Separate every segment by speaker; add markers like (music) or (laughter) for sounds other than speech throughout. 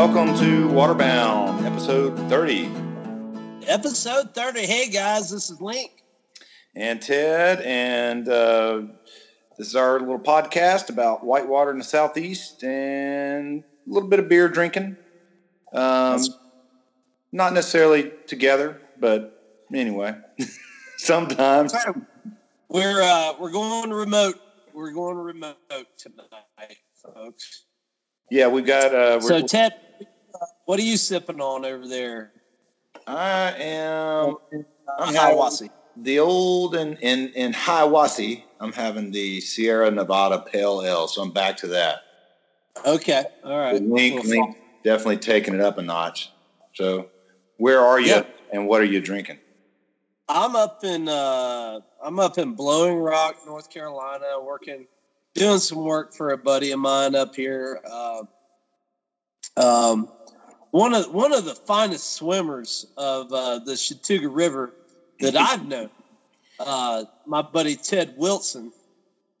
Speaker 1: welcome to Waterbound, episode 30.
Speaker 2: Episode 30. Hey guys, this is Link.
Speaker 1: And Ted, and uh, this is our little podcast about whitewater in the southeast and a little bit of beer drinking. Um, not necessarily together, but anyway, (laughs) sometimes.
Speaker 2: We're uh, we're going remote. We're going remote tonight, folks.
Speaker 1: Yeah, we've got. Uh, we're-
Speaker 2: So Ted, what are you sipping on over there?
Speaker 1: I am. I'm
Speaker 2: Hiawassee.
Speaker 1: the old and in in Hiawassee. I'm having the Sierra Nevada Pale Ale, so I'm back to that.
Speaker 2: Okay, all right.
Speaker 1: Link, Link definitely taking it up a notch. So, where are you,
Speaker 2: Yeah.
Speaker 1: and what are you drinking?
Speaker 2: I'm up in uh, I'm up in Blowing Rock, North Carolina, working, doing some work for a buddy of mine up here. Uh, um, one of one of the finest swimmers of uh, the Chattooga River that (laughs) I've known, uh, my buddy Ted Wilson,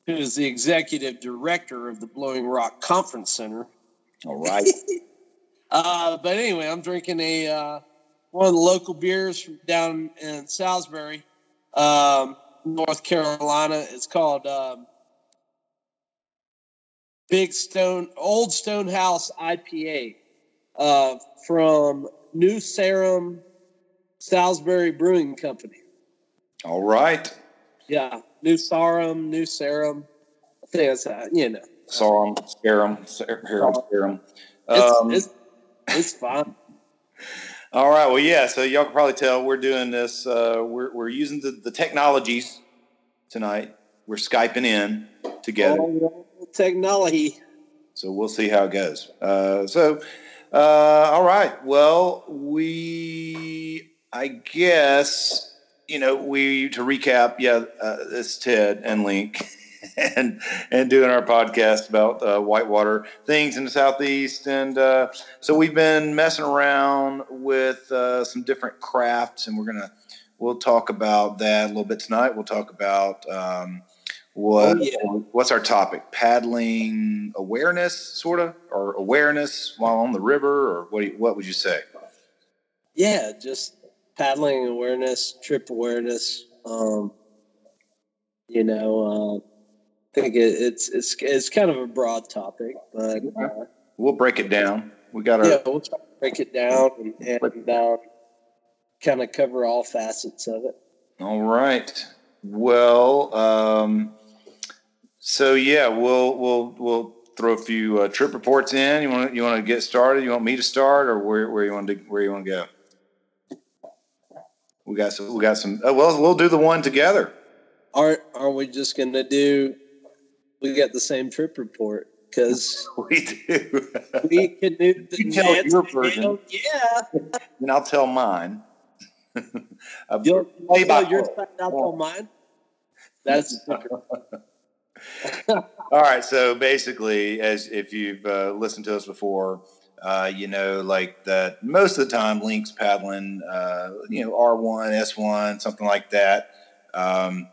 Speaker 2: who is the executive director of the Blowing Rock Conference Center.
Speaker 1: All right. (laughs)
Speaker 2: Uh, but anyway, I'm drinking a uh, one of the local beers from down in Salisbury, um, North Carolina. It's called um, Big Stone Old Stone House IPA uh, from New Sarum Salisbury Brewing Company.
Speaker 1: All right.
Speaker 2: Yeah, New Sarum, New Sarum. I think that's uh, you know.
Speaker 1: Saw him, scare him, hear him, scare him.
Speaker 2: It's,
Speaker 1: Um,
Speaker 2: it's, it's fine.
Speaker 1: all right. Well, yeah. So y'all can probably tell we're doing this. Uh, we're we're using the, the technologies tonight. We're skyping in together.
Speaker 2: All technology.
Speaker 1: So we'll see how it goes. Uh, so, uh, all right. Well, we, I guess, you know, we to recap. Yeah, uh, it's Ted and Link, (laughs) and and doing our podcast about uh, whitewater things in the southeast. And uh, so we've been messing around with uh, some different crafts, and we're gonna we'll talk about that a little bit tonight. We'll talk about. Um, what
Speaker 2: Oh, yeah.
Speaker 1: what's our topic? Paddling awareness, sort of, or awareness while on the river, or what? you- What would you say?
Speaker 2: yeah, just paddling awareness, trip awareness. Um, you know, uh, I think it, it's it's it's kind of a broad topic, but uh,
Speaker 1: We'll break it down. We got our
Speaker 2: yeah, we'll try to break it down and, and uh, kind of cover all facets of it.
Speaker 1: all right. Well, um, so yeah, we'll we'll we'll throw a few uh, trip reports in. You want you want to get started? You want me to start, or where where you want to where you want to go? We got some. We got some. Uh, well, we'll do the one together.
Speaker 2: Are are we just gonna do? We got the same trip report because (laughs)
Speaker 1: We do.
Speaker 2: we can do the
Speaker 1: You tell your version.
Speaker 2: Yeah,
Speaker 1: and I'll tell mine. A
Speaker 2: you'll, (laughs)
Speaker 1: play
Speaker 2: you'll your
Speaker 1: play.
Speaker 2: side out on mine. That's
Speaker 1: all right. So basically, as if you've uh, listened to us before, uh, you know, like that most of the time, links paddling, uh, you know, R1, S1, something like that. Um,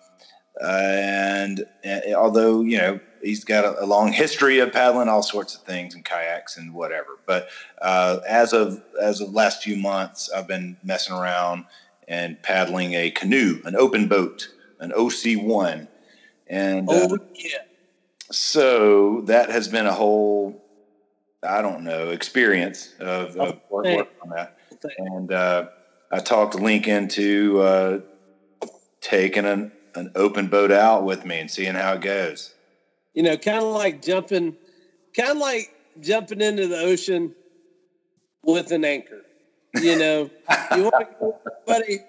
Speaker 1: and, and, although, you know, he's got a, a, long history of paddling all sorts of things and kayaks and whatever. But uh, as of as of last few months, I've been messing around and paddling a canoe, an open boat, an OC1 and
Speaker 2: oh, uh, yeah.
Speaker 1: So that has been a whole, I don't know, experience of, of work, work, on that. And uh, I talked Link into uh, taking an, an open boat out with me and seeing how it goes.
Speaker 2: You know, kind of like jumping, kind of like jumping into the ocean with an anchor. You know, (laughs) you want to go, buddy?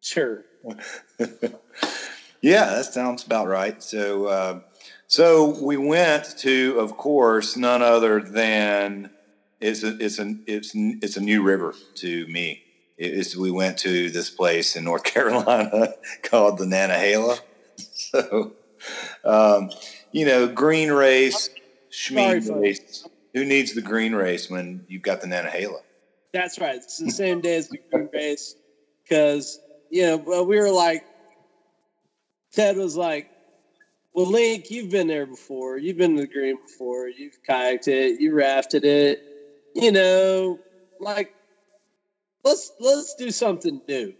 Speaker 2: Sure. (laughs)
Speaker 1: Yeah, that sounds about right. So, uh, so we went to, of course, none other than it's a, it's an it's it's a new river to me. It is, we went to this place in North (laughs) Carolina called the Nantahala. (laughs) So, um, you know, green race, schmeen race. Who needs the green race when you've got the Nantahala?
Speaker 2: That's right. It's the same day as the green race because you know well, we were like, Ted was like, "Well, Link, you've been there before. You've been to the green before. You've kayaked it. You rafted it. you know, like let's let's do something new.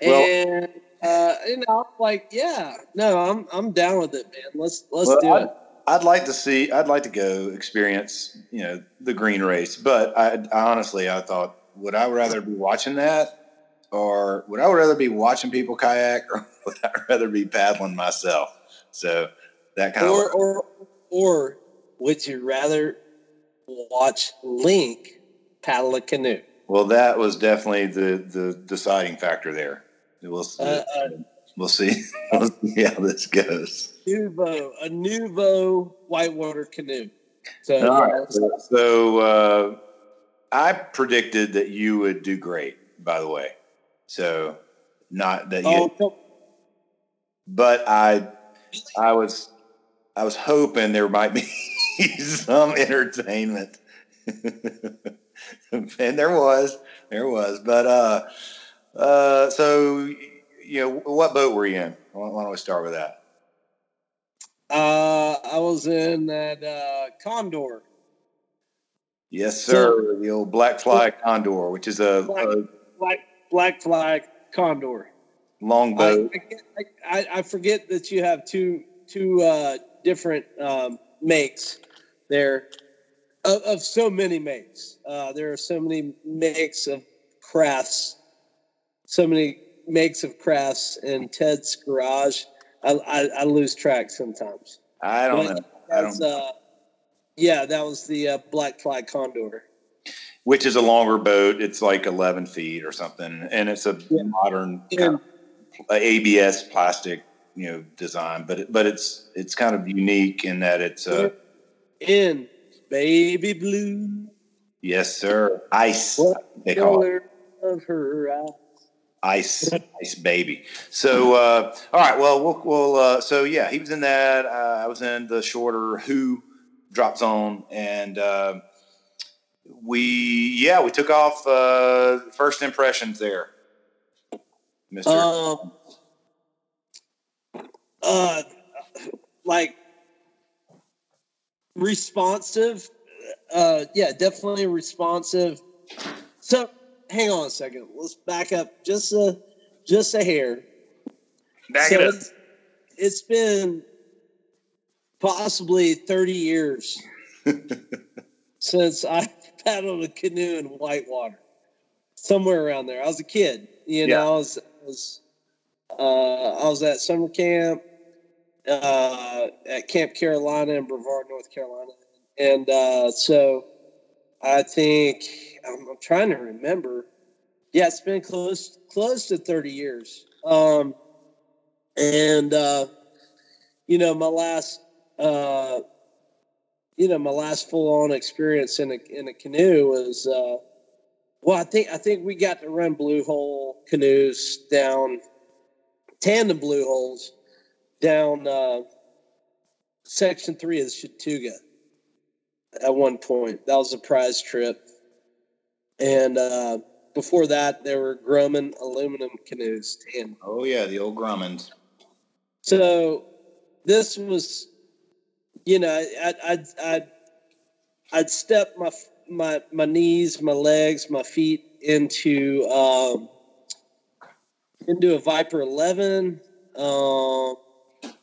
Speaker 2: Well, and uh, you know, like yeah, no, I'm I'm down with it, man. Let's let's well, do
Speaker 1: I'd,
Speaker 2: it.
Speaker 1: I'd like to see. I'd like to go experience, you know, the green race. But I, I honestly, I thought, would I rather be watching that, or would I rather be watching people kayak, or would I (laughs) rather be paddling myself? So that kind
Speaker 2: or,
Speaker 1: of
Speaker 2: or or would you rather watch Link paddle a canoe?
Speaker 1: Well, that was definitely the the deciding factor there. We'll, uh, uh, we'll see. (laughs) we'll see how this goes.
Speaker 2: Nuvo, a Nuvo whitewater canoe.
Speaker 1: So, so uh, I predicted that you would do great. By the way, so not that you, oh, but I, I was, I was hoping there might be (laughs) some entertainment. (laughs) and there was, there was, but uh, uh, so you know, what boat were you in? Why don't we start with that?
Speaker 2: Uh, I was in that uh, Condor.
Speaker 1: Yes, sir. the old Black Fly Condor, which is a
Speaker 2: black, a black, black Fly Condor.
Speaker 1: Long boat.
Speaker 2: I, I, I, forget that you have two two uh, different um, makes there of, of so many makes. Uh, there are so many makes of crafts, so many makes of crafts in Ted's garage. I, I, I lose track sometimes.
Speaker 1: I don't but know. I don't. Uh,
Speaker 2: yeah, that was the uh, Black Fly Condor,
Speaker 1: which is a longer boat. It's like eleven feet or something, and it's a yeah. modern of ABS plastic, you know, design. But it, but it's it's kind of unique in that it's uh,
Speaker 2: in baby blue.
Speaker 1: Yes, sir. Ice.
Speaker 2: What color of her eyes?
Speaker 1: Ice, ice baby. So, uh, all right. Well, we'll, we'll uh, so yeah, he was in that. Uh, I was in the shorter Who drop zone, and uh, we, yeah, we took off. Uh, first impressions there, Mister. Um,
Speaker 2: uh, like responsive. Uh, yeah, definitely responsive. So, hang on a second. Let's back up just a just a hair.
Speaker 1: Back so it up. It's,
Speaker 2: it's been possibly 30 years (laughs) since I (laughs) paddled a canoe in whitewater. Somewhere around there. I was a kid. You know, yeah. I was, was uh, I was at summer camp uh, at Camp Carolina in Brevard, North Carolina. And uh, so I think I'm, I'm, trying to remember. Yeah, it's been close close to 30 years. Um, and uh, you know, my last uh, you know, my last full on experience in a in a canoe was uh, well, I think I think we got to run blue hole canoes down tandem blue holes down uh, section three of the Chattooga at one point. That was a prize trip. And uh, before that, there were Grumman aluminum canoes. And
Speaker 1: oh yeah, the old Grummans.
Speaker 2: So this was, you know, I'd I'd I'd, I'd step my my my knees, my legs, my feet into um, into a Viper 11. Um,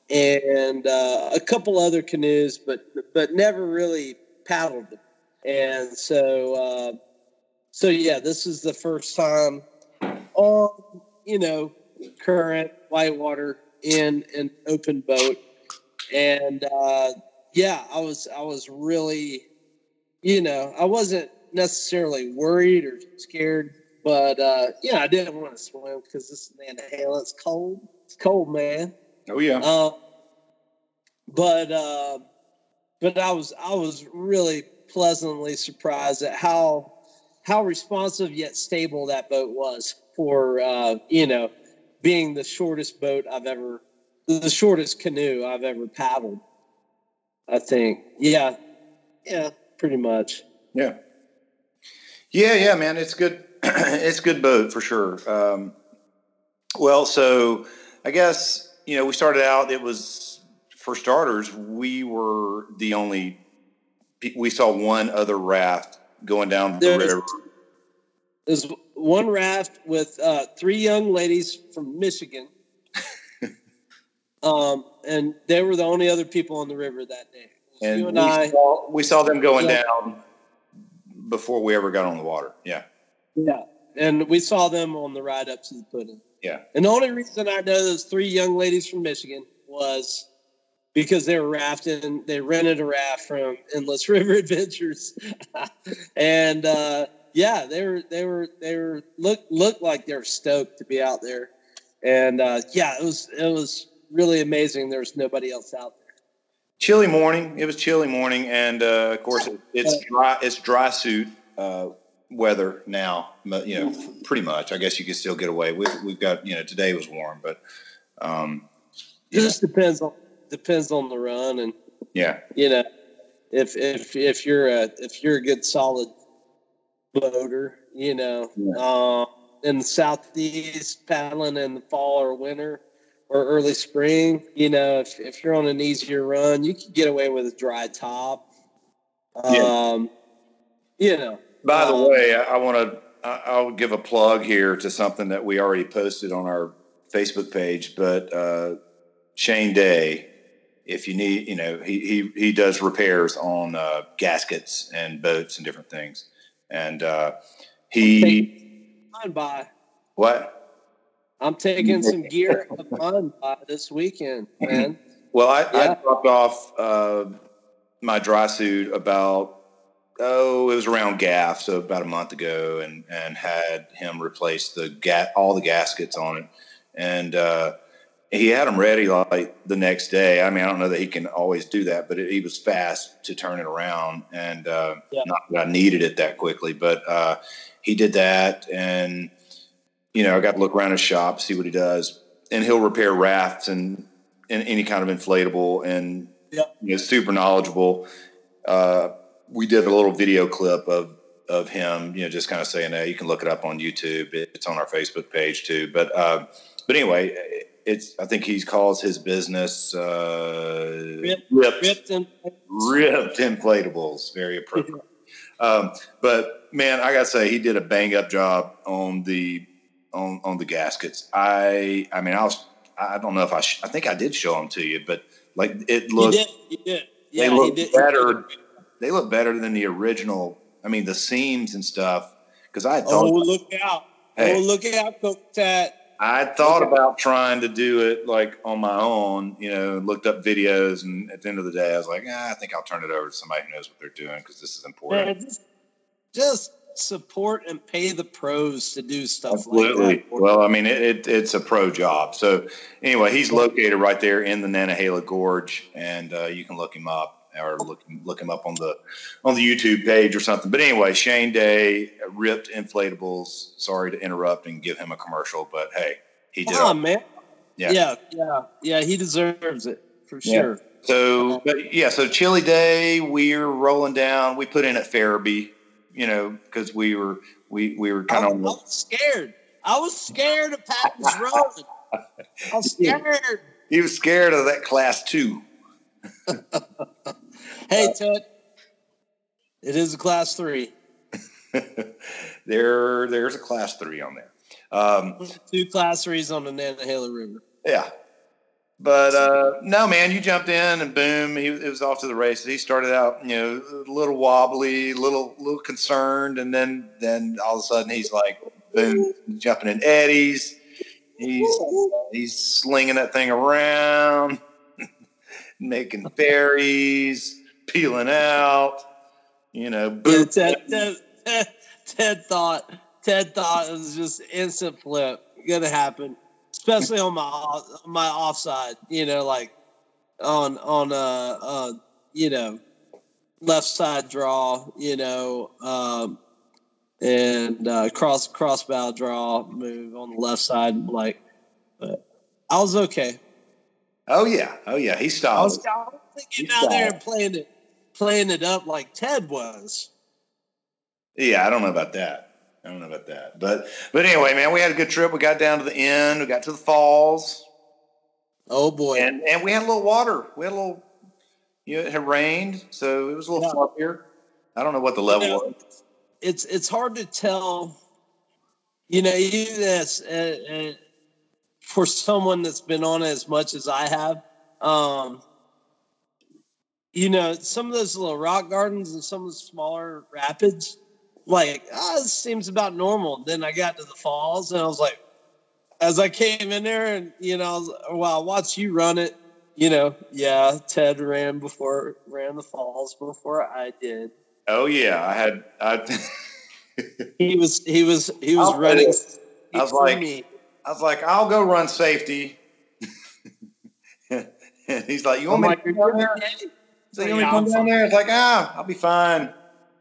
Speaker 2: and uh, a couple other canoes, but but never really paddled them. And so, uh, so yeah, this is the first time on you know current whitewater in an open boat, and uh, yeah, I was I was really, you know, I wasn't necessarily worried or scared, but uh, yeah, I didn't want to swim because this man hell, it's cold. It's cold, man.
Speaker 1: Oh yeah.
Speaker 2: Uh, but uh, but I was I was really pleasantly surprised at how how responsive yet stable that boat was for uh, you know being the shortest boat I've ever the shortest canoe I've ever paddled. I think yeah yeah pretty much
Speaker 1: yeah yeah yeah man it's good (clears throat) it's good boat for sure. Um, well, so I guess you know we started out. It was for starters, we were the only we saw one other raft going down the
Speaker 2: There's-
Speaker 1: river.
Speaker 2: There's one raft with uh, three young ladies from Michigan. (laughs) um, and they were the only other people on the river that day. Was
Speaker 1: And we,
Speaker 2: I.
Speaker 1: saw, we saw them going
Speaker 2: Yeah.
Speaker 1: down before we ever got on the water. Yeah.
Speaker 2: Yeah. And we saw them on the ride up to the put-in.
Speaker 1: Yeah.
Speaker 2: And the only reason I know those three young ladies from Michigan was because they were rafting. They rented a raft from Endless (laughs) River Adventures, (laughs) and uh, yeah, they were they were they were look looked like they were stoked to be out there, and uh, yeah, it was it was really amazing. There was nobody else out there.
Speaker 1: Chilly morning. It was chilly morning, and uh, of course it, it's dry. It's dry suit uh, weather now. You know, pretty much. I guess you can still get away. We've, we've got you know today was warm, but um,
Speaker 2: It just depends on depends on the run and
Speaker 1: yeah,
Speaker 2: you know, if if if you're a if you're a good solid boater, you know, uh, in the southeast paddling in the fall or winter or early spring, you know, if if you're on an easier run, you can get away with a dry top.
Speaker 1: Yeah.
Speaker 2: Um, you know,
Speaker 1: By the
Speaker 2: Um,
Speaker 1: way, I, I want to. I'll give a plug here to something that we already posted on our Facebook page. But uh, Shane Day, if you need, you know, he he he does repairs on uh, gaskets and boats and different things. And uh, he
Speaker 2: by.
Speaker 1: what?
Speaker 2: I'm taking some gear of mine this weekend, man. (clears throat)
Speaker 1: Well, I, I dropped off uh, my dry suit about oh, it was around gaff, so about a month ago, and and had him replace the ga- all the gaskets on it, and uh, he had them ready like the next day. I mean, I don't know that he can always do that, but it, he was fast to turn it around, and uh,
Speaker 2: Yeah.
Speaker 1: not that I needed it that quickly, but uh, he did that, and you know, I got to look around his shop, see what he does, and he'll repair rafts and, and any kind of inflatable, and
Speaker 2: Yeah.
Speaker 1: you know, super knowledgeable. Uh, we did a little video clip of of him, you know, just kind of saying that you can look it up on YouTube. It's on our Facebook page too. But uh, but anyway, it's I think he calls his business uh,
Speaker 2: Ripped-
Speaker 1: ripped,
Speaker 2: Ripped and
Speaker 1: ripped inflatables. Very appropriate. um, but man, I gotta say, he did a bang up job on the on on the gaskets. I I mean, I was I don't know if I sh- I think I did show them to you, but like it
Speaker 2: you
Speaker 1: looked
Speaker 2: did, you did. Yeah,
Speaker 1: they
Speaker 2: he
Speaker 1: look better. They look better than the original. I mean, the seams and stuff. Because I had thought,
Speaker 2: Oh, look out!
Speaker 1: Hey.
Speaker 2: Oh, look out, Coke Tat.
Speaker 1: I thought about trying to do it like on my own, you know, looked up videos, and at the end of the day, I was like, ah, I think I'll turn it over to somebody who knows what they're doing because this is important.
Speaker 2: Man, just, just support and pay the pros to do stuff
Speaker 1: Absolutely.
Speaker 2: like that.
Speaker 1: Well, I mean, it, it, it's a pro job. So anyway, he's located right there in the Nantahala Gorge, and uh, you can look him up or look look him up on the on the YouTube page or something. But anyway, Shane Day ripped inflatables. Sorry to interrupt and give him a commercial, but hey, he did.
Speaker 2: On, man.
Speaker 1: Yeah.
Speaker 2: yeah, yeah, yeah. He deserves it for
Speaker 1: Yeah.
Speaker 2: sure.
Speaker 1: So, but yeah, so chilly day, we're rolling down. We put in at Ferebee, you know, because we were we we were kind of
Speaker 2: was scared. I was scared of Patton's (laughs) Road. I was scared.
Speaker 1: he was scared of that class two. (laughs)
Speaker 2: Hey, Ted. It is a class three. (laughs)
Speaker 1: there, there's a class three on there. Um,
Speaker 2: Two class threes on the Nantahala River.
Speaker 1: yeah, but uh, no, man, you jumped in and boom, he it was off to the races. He started out, you know, a little wobbly, little little concerned, and then then all of a sudden he's like, boom, jumping in eddies. He's he's slinging that thing around, (laughs) making berries, peeling out. You know,
Speaker 2: Yeah,
Speaker 1: boom.
Speaker 2: Ted, Ted, Ted, (laughs) Ted thought Ted thought it was just instant flip gonna happen, especially on my my offside. You know, like on on uh uh you know left side draw. You know, um, and uh, cross cross bow draw move on the left side. Like, but I was okay.
Speaker 1: Oh yeah, oh yeah, he
Speaker 2: I
Speaker 1: stopped.
Speaker 2: was, I was getting out there and playing it playing it up like Ted was.
Speaker 1: Yeah, I don't know about that. I don't know about that. But but anyway, man, we had a good trip. We got down to the end. We got to the falls,
Speaker 2: Oh boy.
Speaker 1: and and we had a little water. We had a little, You know, it had rained, so it was a little yeah. fluffier. I don't know what the level was.
Speaker 2: It's it's hard to tell. You know, even as uh, uh, for someone that's been on it as much as I have, um, you know, some of those little rock gardens and some of the smaller rapids, like, ah, oh, this seems about normal. Then I got to the falls and I was like, as I came in there and, you know, well, I watched you run it, you know, yeah, Ted ran before, ran the falls before I did.
Speaker 1: Oh, yeah. I had, I, (laughs)
Speaker 2: he was, he was, he was I'll running.
Speaker 1: I was like, me. I was like, I'll go run safety. (laughs) and he's like, you want me to go there? So you want me to come down there? It's like, ah, I'll be fine.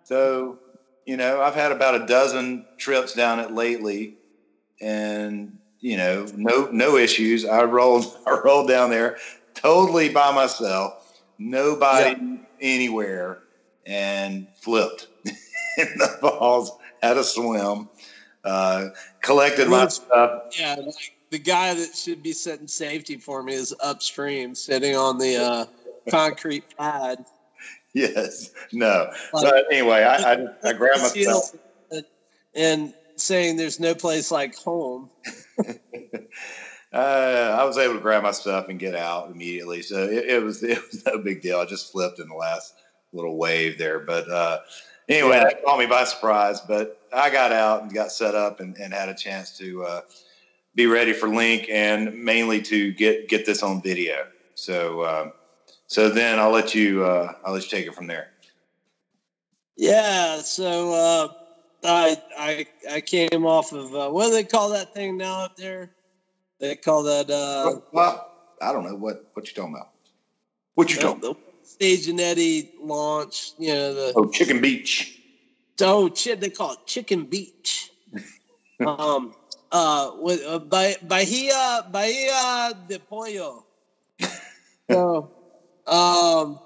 Speaker 1: So, you know, I've had about a dozen trips down it lately, and you know, no no issues. I rolled (laughs) I rolled down there totally by myself, nobody yeah. anywhere, and flipped (laughs) in the falls. Had a swim, uh, collected my stuff.
Speaker 2: Yeah, like the guy that should be setting safety for me is upstream, sitting on the uh, concrete pad. (laughs)
Speaker 1: Yes. No. Like, so anyway, I, I, I grabbed myself
Speaker 2: and saying there's no place like home. (laughs)
Speaker 1: uh, I was able to grab my stuff and get out immediately. So it, it, was it was no big deal. I just flipped in the last little wave there. But uh, anyway, that caught me by surprise. But I got out and got set up and, and had a chance to uh, be ready for Link and mainly to get get this on video. So um, so then I'll let you uh, I'll let you take it from there.
Speaker 2: Yeah. So uh, I I I came off of uh, what do they call that thing now up there? They call that. Uh,
Speaker 1: well, I don't know what what you talking about. What you talking?
Speaker 2: The Stage and Eddie launch. You know the
Speaker 1: oh Chicken Beach.
Speaker 2: Oh shit! They call it Chicken Beach. (laughs) um. Uh. With uh, Bahia Bahia de Pollo. (laughs) So um,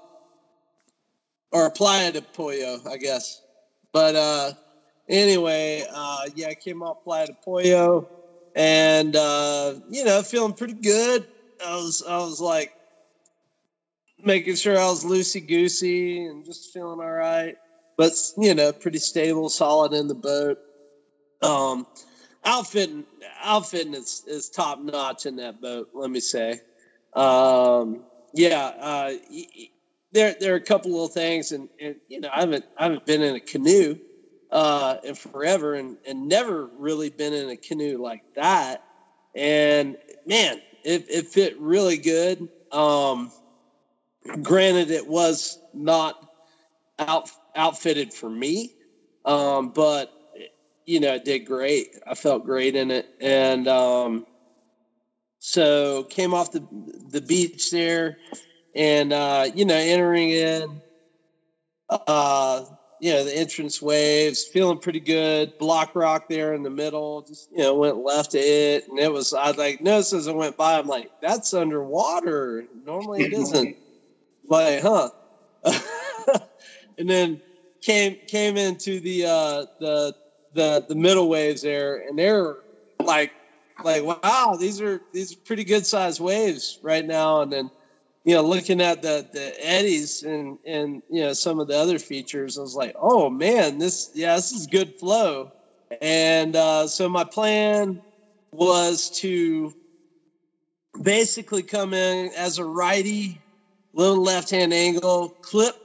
Speaker 2: or Playa de Pollo, I guess. But uh, anyway, uh, yeah, I came off Playa de Pollo, and uh, you know, feeling pretty good. I was, I was like making sure I was loosey goosey and just feeling all right. But you know, pretty stable, solid in the boat. Um, outfitting, outfitting is, is top notch in that boat. Let me say. Um, yeah, uh, there there are a couple little things, and, and you know I haven't I haven't been in a canoe uh, in forever, and and never really been in a canoe like that. And man, it, it fit really good. Um, granted, it was not out outfitted for me, um, but you know, it did great. I felt great in it, and um, so came off the the beach there, and uh, you know, entering in, uh, you know, the entrance waves, feeling pretty good. Block rock there in the middle, just you know, went left to it, and it was. I like noticed as I went by, I'm like, that's underwater. Normally it (laughs) isn't. like, huh? (laughs) and then came came into the uh, the the the middle waves there, and they're like like wow these are these are pretty good sized waves right now. And then you know looking at the the eddies and and you know some of the other features i was like oh man this yeah this is good flow. And uh, so my plan was to basically come in as a righty little left hand angle clip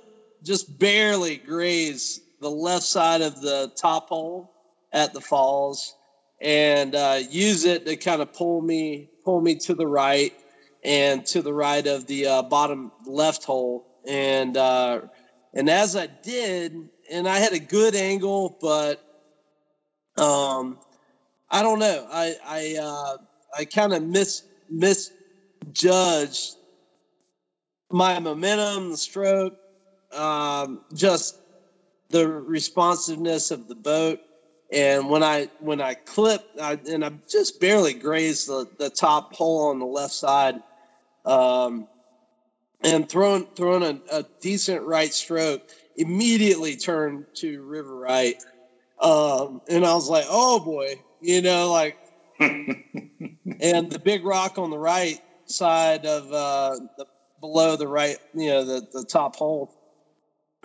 Speaker 2: just barely graze the left side of the top hole at the falls and uh, use it to kind of pull me pull me to the right and to the right of the uh, bottom left hole. And uh, and as I did and I had a good angle but um I don't know. I I uh, I kind of mis misjudged my momentum the stroke um, just the responsiveness of the boat and when I when I clipped, I, and I just barely grazed the, the top hole on the left side, um, and thrown thrown a, a, decent right stroke, immediately turned to river right, um, and I was like, oh boy, you know, like, (laughs) and the big rock on the right side of uh, the below the right, you know, the the top hole.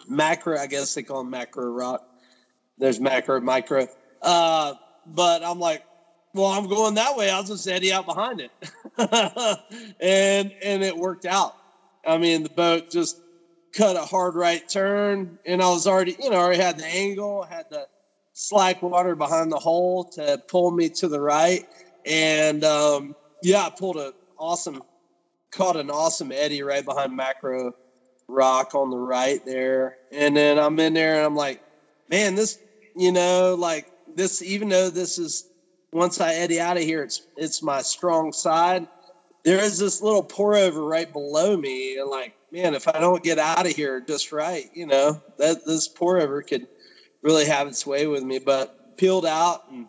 Speaker 2: Macro, I guess they call them macro rock. There's macro, micro. Uh, but I'm like, well, I'm going that way. I'll just eddy out behind it, (laughs) and and it worked out. I mean, the boat just cut a hard right turn, and I was already, you know, already had the angle, had the slack water behind the hole to pull me to the right, and um, yeah, I pulled an awesome, caught an awesome eddy right behind macro rock on the right there, and then I'm in there, and I'm like, man, this, you know, like this, even though this is once I eddy out of here, it's it's my strong side. There is this little pour over right below me, and like, man, if I don't get out of here just right, you know, that this pour over could really have its way with me. But peeled out and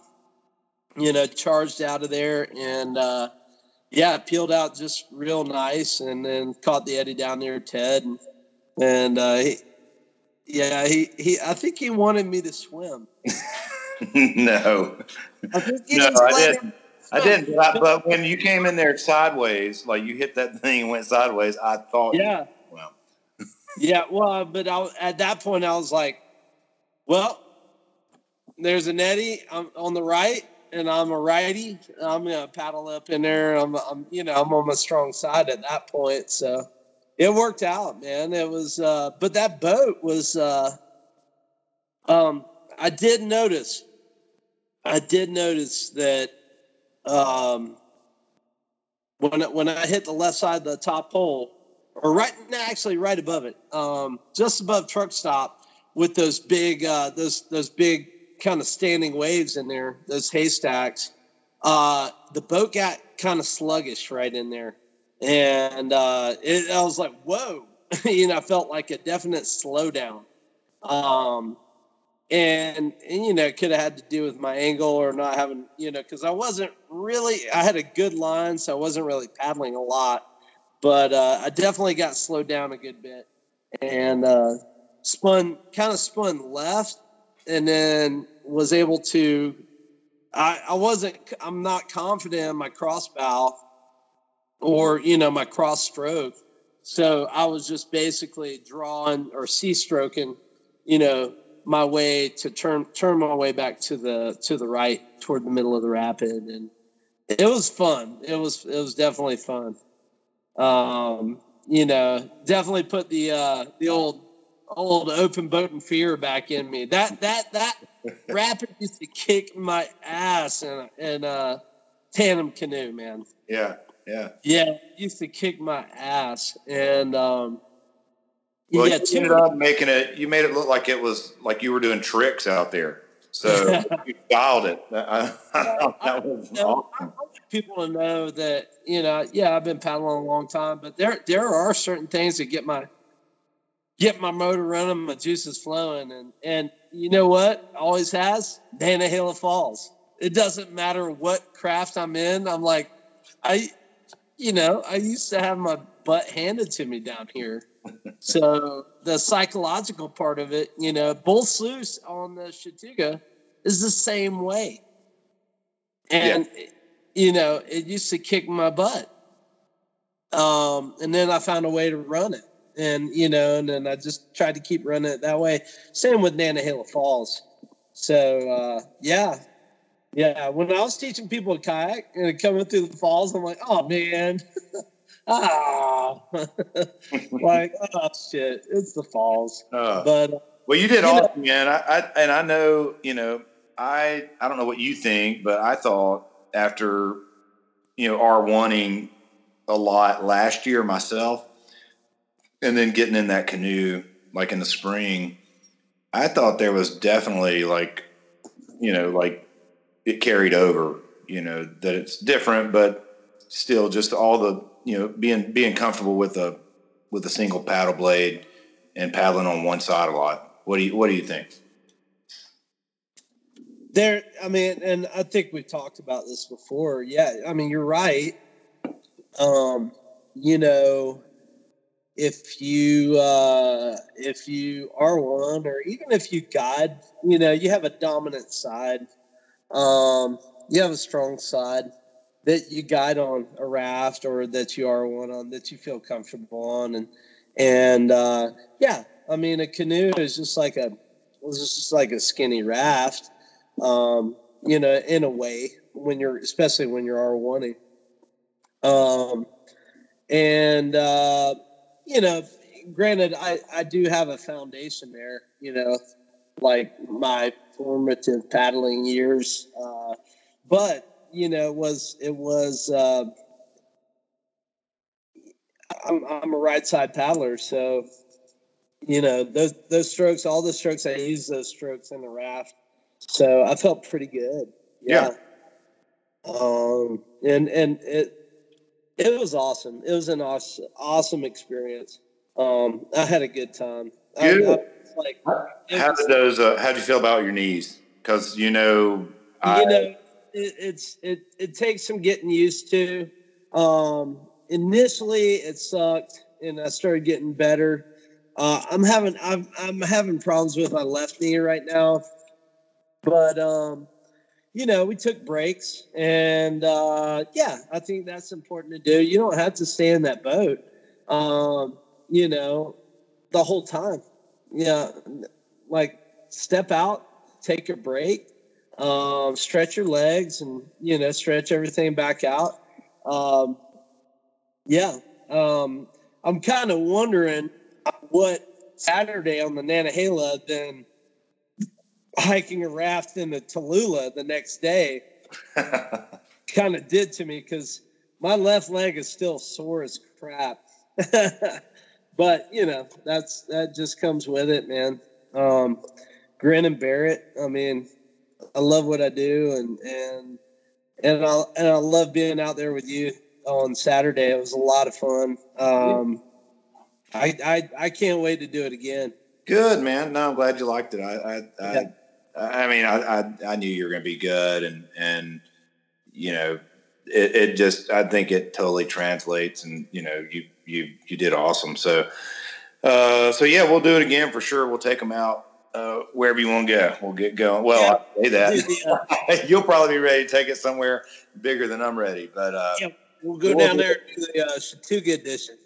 Speaker 2: you know, charged out of there and uh yeah, peeled out just real nice and then caught the eddy down there, Ted. And, and uh he, yeah, he, he I think he wanted me to swim. (laughs)
Speaker 1: no.
Speaker 2: I
Speaker 1: no, I didn't. I didn't. But, I, but, when you came in there sideways, like you hit that thing and went sideways, I thought.
Speaker 2: Yeah.
Speaker 1: well.
Speaker 2: yeah. Well, but I, at that point, I was like, well, there's an eddy on the right, and I'm a righty. I'm gonna paddle up in there. I'm, I'm, you know, I'm on my strong side at that point. So it worked out, man. It was, uh, but that boat was. Uh, um, I did notice I did notice that um, when when I hit the left side of the top pole, or right actually right above it, um, just above truck stop, with those big uh, those those big kind of standing waves in there, those haystacks. Uh, the boat got kind of sluggish right in there, and uh, it, I was like, "Whoa!" (laughs) you know, I felt like a definite slowdown. Um, and, and you know it could have had to do with my angle or not having you know because i wasn't really i had a good line so i wasn't really paddling a lot but uh, i definitely got slowed down a good bit and uh, spun kind of spun left and then was able to I, I wasn't i'm not confident in my cross bow or you know my cross stroke. So i was just basically drawing or c stroking you know my way to turn turn my way back to the to the right toward the middle of the rapid. And it was fun. It was it was definitely fun. Um you know definitely put the uh the old old open boat and fear back in me. That that that (laughs) rapid used to kick my ass in in uh tandem canoe man.
Speaker 1: Yeah yeah
Speaker 2: yeah used to kick my ass and um
Speaker 1: well, yeah, you ended up making it. You made it look like it was like you were doing tricks out there. So (laughs) you dialed it. I, (laughs) I, that was
Speaker 2: I, awesome. I want people to know that you know, yeah, I've been paddling a long time, but there there are certain things that get my get my motor running, my juices flowing, and and you know what? Always has Nantahala Falls. It doesn't matter what craft I'm in. I'm like, I, you know, I used to have my butt handed to me down here so the psychological part of it, you know, Bull Sluice on the Chattooga is the same way. And, yeah. you know, it used to kick my butt. Um, and then I found a way to run it. And, you know, and then I just tried to keep running it that way. Same with Nantahala Falls. So, uh, yeah. Yeah. When I was teaching people to kayak and coming through the falls, I'm like, oh, man. (laughs) ah, (laughs) like oh shit, it's the falls. Uh, but
Speaker 1: well, you did you awesome, know, man. I, I and I know you know I I don't know what you think, but I thought after you know R wanting a lot last year myself, and then getting in that canoe like in the spring, I thought there was definitely like you know like it carried over. You know that it's different, but still just all the you know being being comfortable with a with a single paddle blade and paddling on one side a lot. What do you what do you think?
Speaker 2: There, I mean, and I think we've talked about this before. Yeah, I mean, you're right. Um, you know, if you uh, if you are one, or even if you guide, you know, you have a dominant side. Um, you have a strong side that you guide on a raft or that you are one on that you feel comfortable on. And and uh, yeah i mean a canoe is just like a it's just like a skinny raft um, you know in a way when you're especially when you're r1ing um, and uh, you know granted i i do have a foundation there you know like my formative paddling years uh, but you know, it was it was. Uh, I'm I'm a right side paddler, so you know those those strokes, all the strokes I use those strokes in the raft, so I felt pretty good. Yeah. yeah. Um, and and it it was awesome. It was an awesome awesome experience. Um, I had a good time.
Speaker 1: Good. I, I like, how did those? Uh, how do you feel about your knees? Because you know,
Speaker 2: you know, it, it's it it takes some getting used to. Um, initially, it sucked, and I started getting better. Uh, I'm having I'm I'm having problems with my left knee right now, but um, you know, we took breaks, and uh, yeah, I think that's important to do. You don't have to stay in that boat, um, you know, the whole time. Yeah, like step out, take a break, um, stretch your legs and you know stretch everything back out. Um, yeah um, i'm kind of wondering what saturday on the nantahala then hiking a raft in the tallulah the next day (laughs) kind of did to me because my left leg is still sore as crap (laughs) but you know that's that just comes with it man um, grin and bear it i mean I love what I do, and and and I and I love being out there with you on Saturday. It was a lot of fun. Um, I, I I can't wait to do it again.
Speaker 1: Good man. No, I'm glad you liked it. I I I, yeah. I mean I, I, I knew you were going to be good, and and you know it, it just I think it totally translates, and you know you you you did awesome. So uh, so yeah, we'll do it again for sure. We'll take them out uh, wherever you want to go. We'll get going. Well, yeah. I say that. (laughs) You'll probably be ready to take it somewhere bigger than I'm ready. But uh,
Speaker 2: yeah, we'll go we'll down there to the uh, Chattooga edition.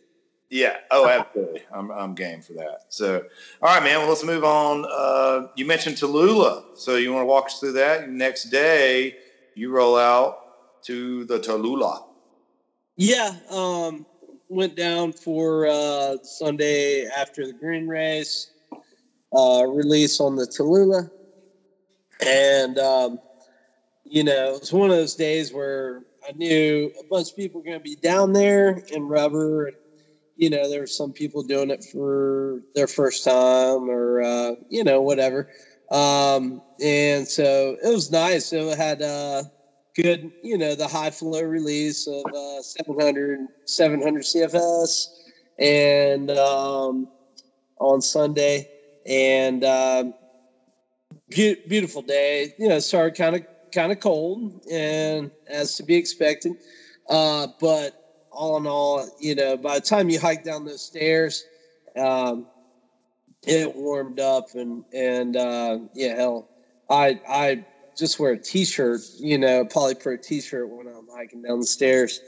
Speaker 1: Yeah. Oh, absolutely. I'm, I'm game for that. So, all right, man. Well, let's move on. Uh, you mentioned Tallulah. So, you want to walk us through that? Next day, you roll out to the Tallulah.
Speaker 2: Yeah. Um, went down for uh, Sunday after the green race uh, release on the Tallulah. And, um, you know, it was one of those days where I knew a bunch of people were going to be down there in rubber. And, you know, there were some people doing it for their first time or, uh, you know, whatever. Um, and so it was nice. It had uh, good, you know, the high flow release of uh, 700, 700 CFS. And um, on Sunday, and um, be- beautiful day. You know, started kind of kind of cold, and as to be expected. Uh, but all in all, you know, by the time you hike down those stairs, um, it warmed up, and and uh, yeah, hell, I I just wear a t-shirt, you know, polypro t-shirt when I'm hiking down the stairs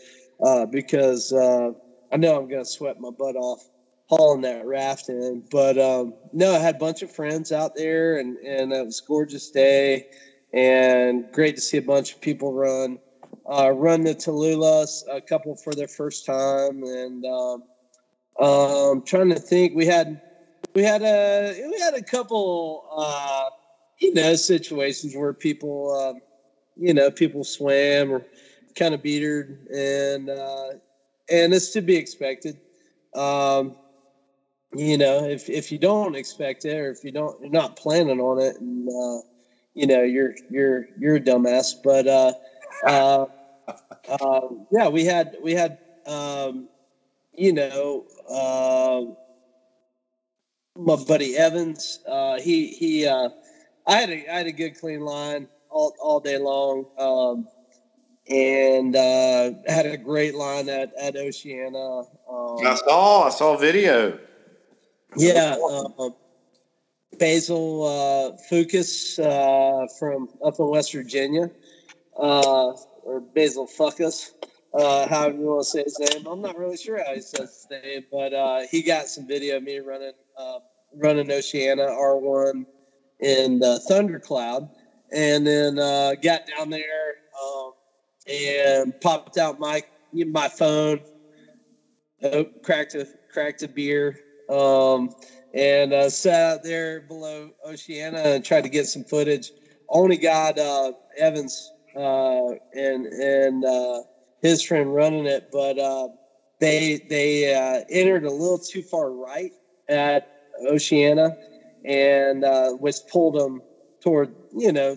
Speaker 2: uh, because uh, I know I'm gonna sweat my butt off hauling that raft in. But um, no, I had a bunch of friends out there, and and it was gorgeous day, and great to see a bunch of people run uh, run the Tallulah, a couple for their first time, and um, um, trying to think, we had we had a we had a couple uh, you know situations where people um, you know people swam or kind of beatered, and uh, and it's to be expected. Um, you know, if if you don't expect it or if you don't you're not planning on it and uh, you know, you're you're you're a dumbass. But uh, uh, uh, yeah, we had we had um, you know, uh, my buddy Evans, uh, he he uh, I had a I had a good clean line all all day long. Um, and uh, had a great line at, at Oceana.
Speaker 1: Um, I saw I saw video.
Speaker 2: Yeah, uh, Basil uh, Fucus uh, from up in West Virginia. Uh, or Basil Fuckus, uh, however you want to say his name. I'm not really sure how he says his name, but uh, he got some video of me running uh, running Oceana R1 in the Thundercloud, and then uh, got down there um, and popped out my my phone, oh, cracked a cracked a beer, um, and uh, sat out there below Oceana and tried to get some footage. Only got uh, Evans uh, and and uh, his friend running it, but uh, they they uh, entered a little too far right at Oceana, and uh, which pulled them toward you know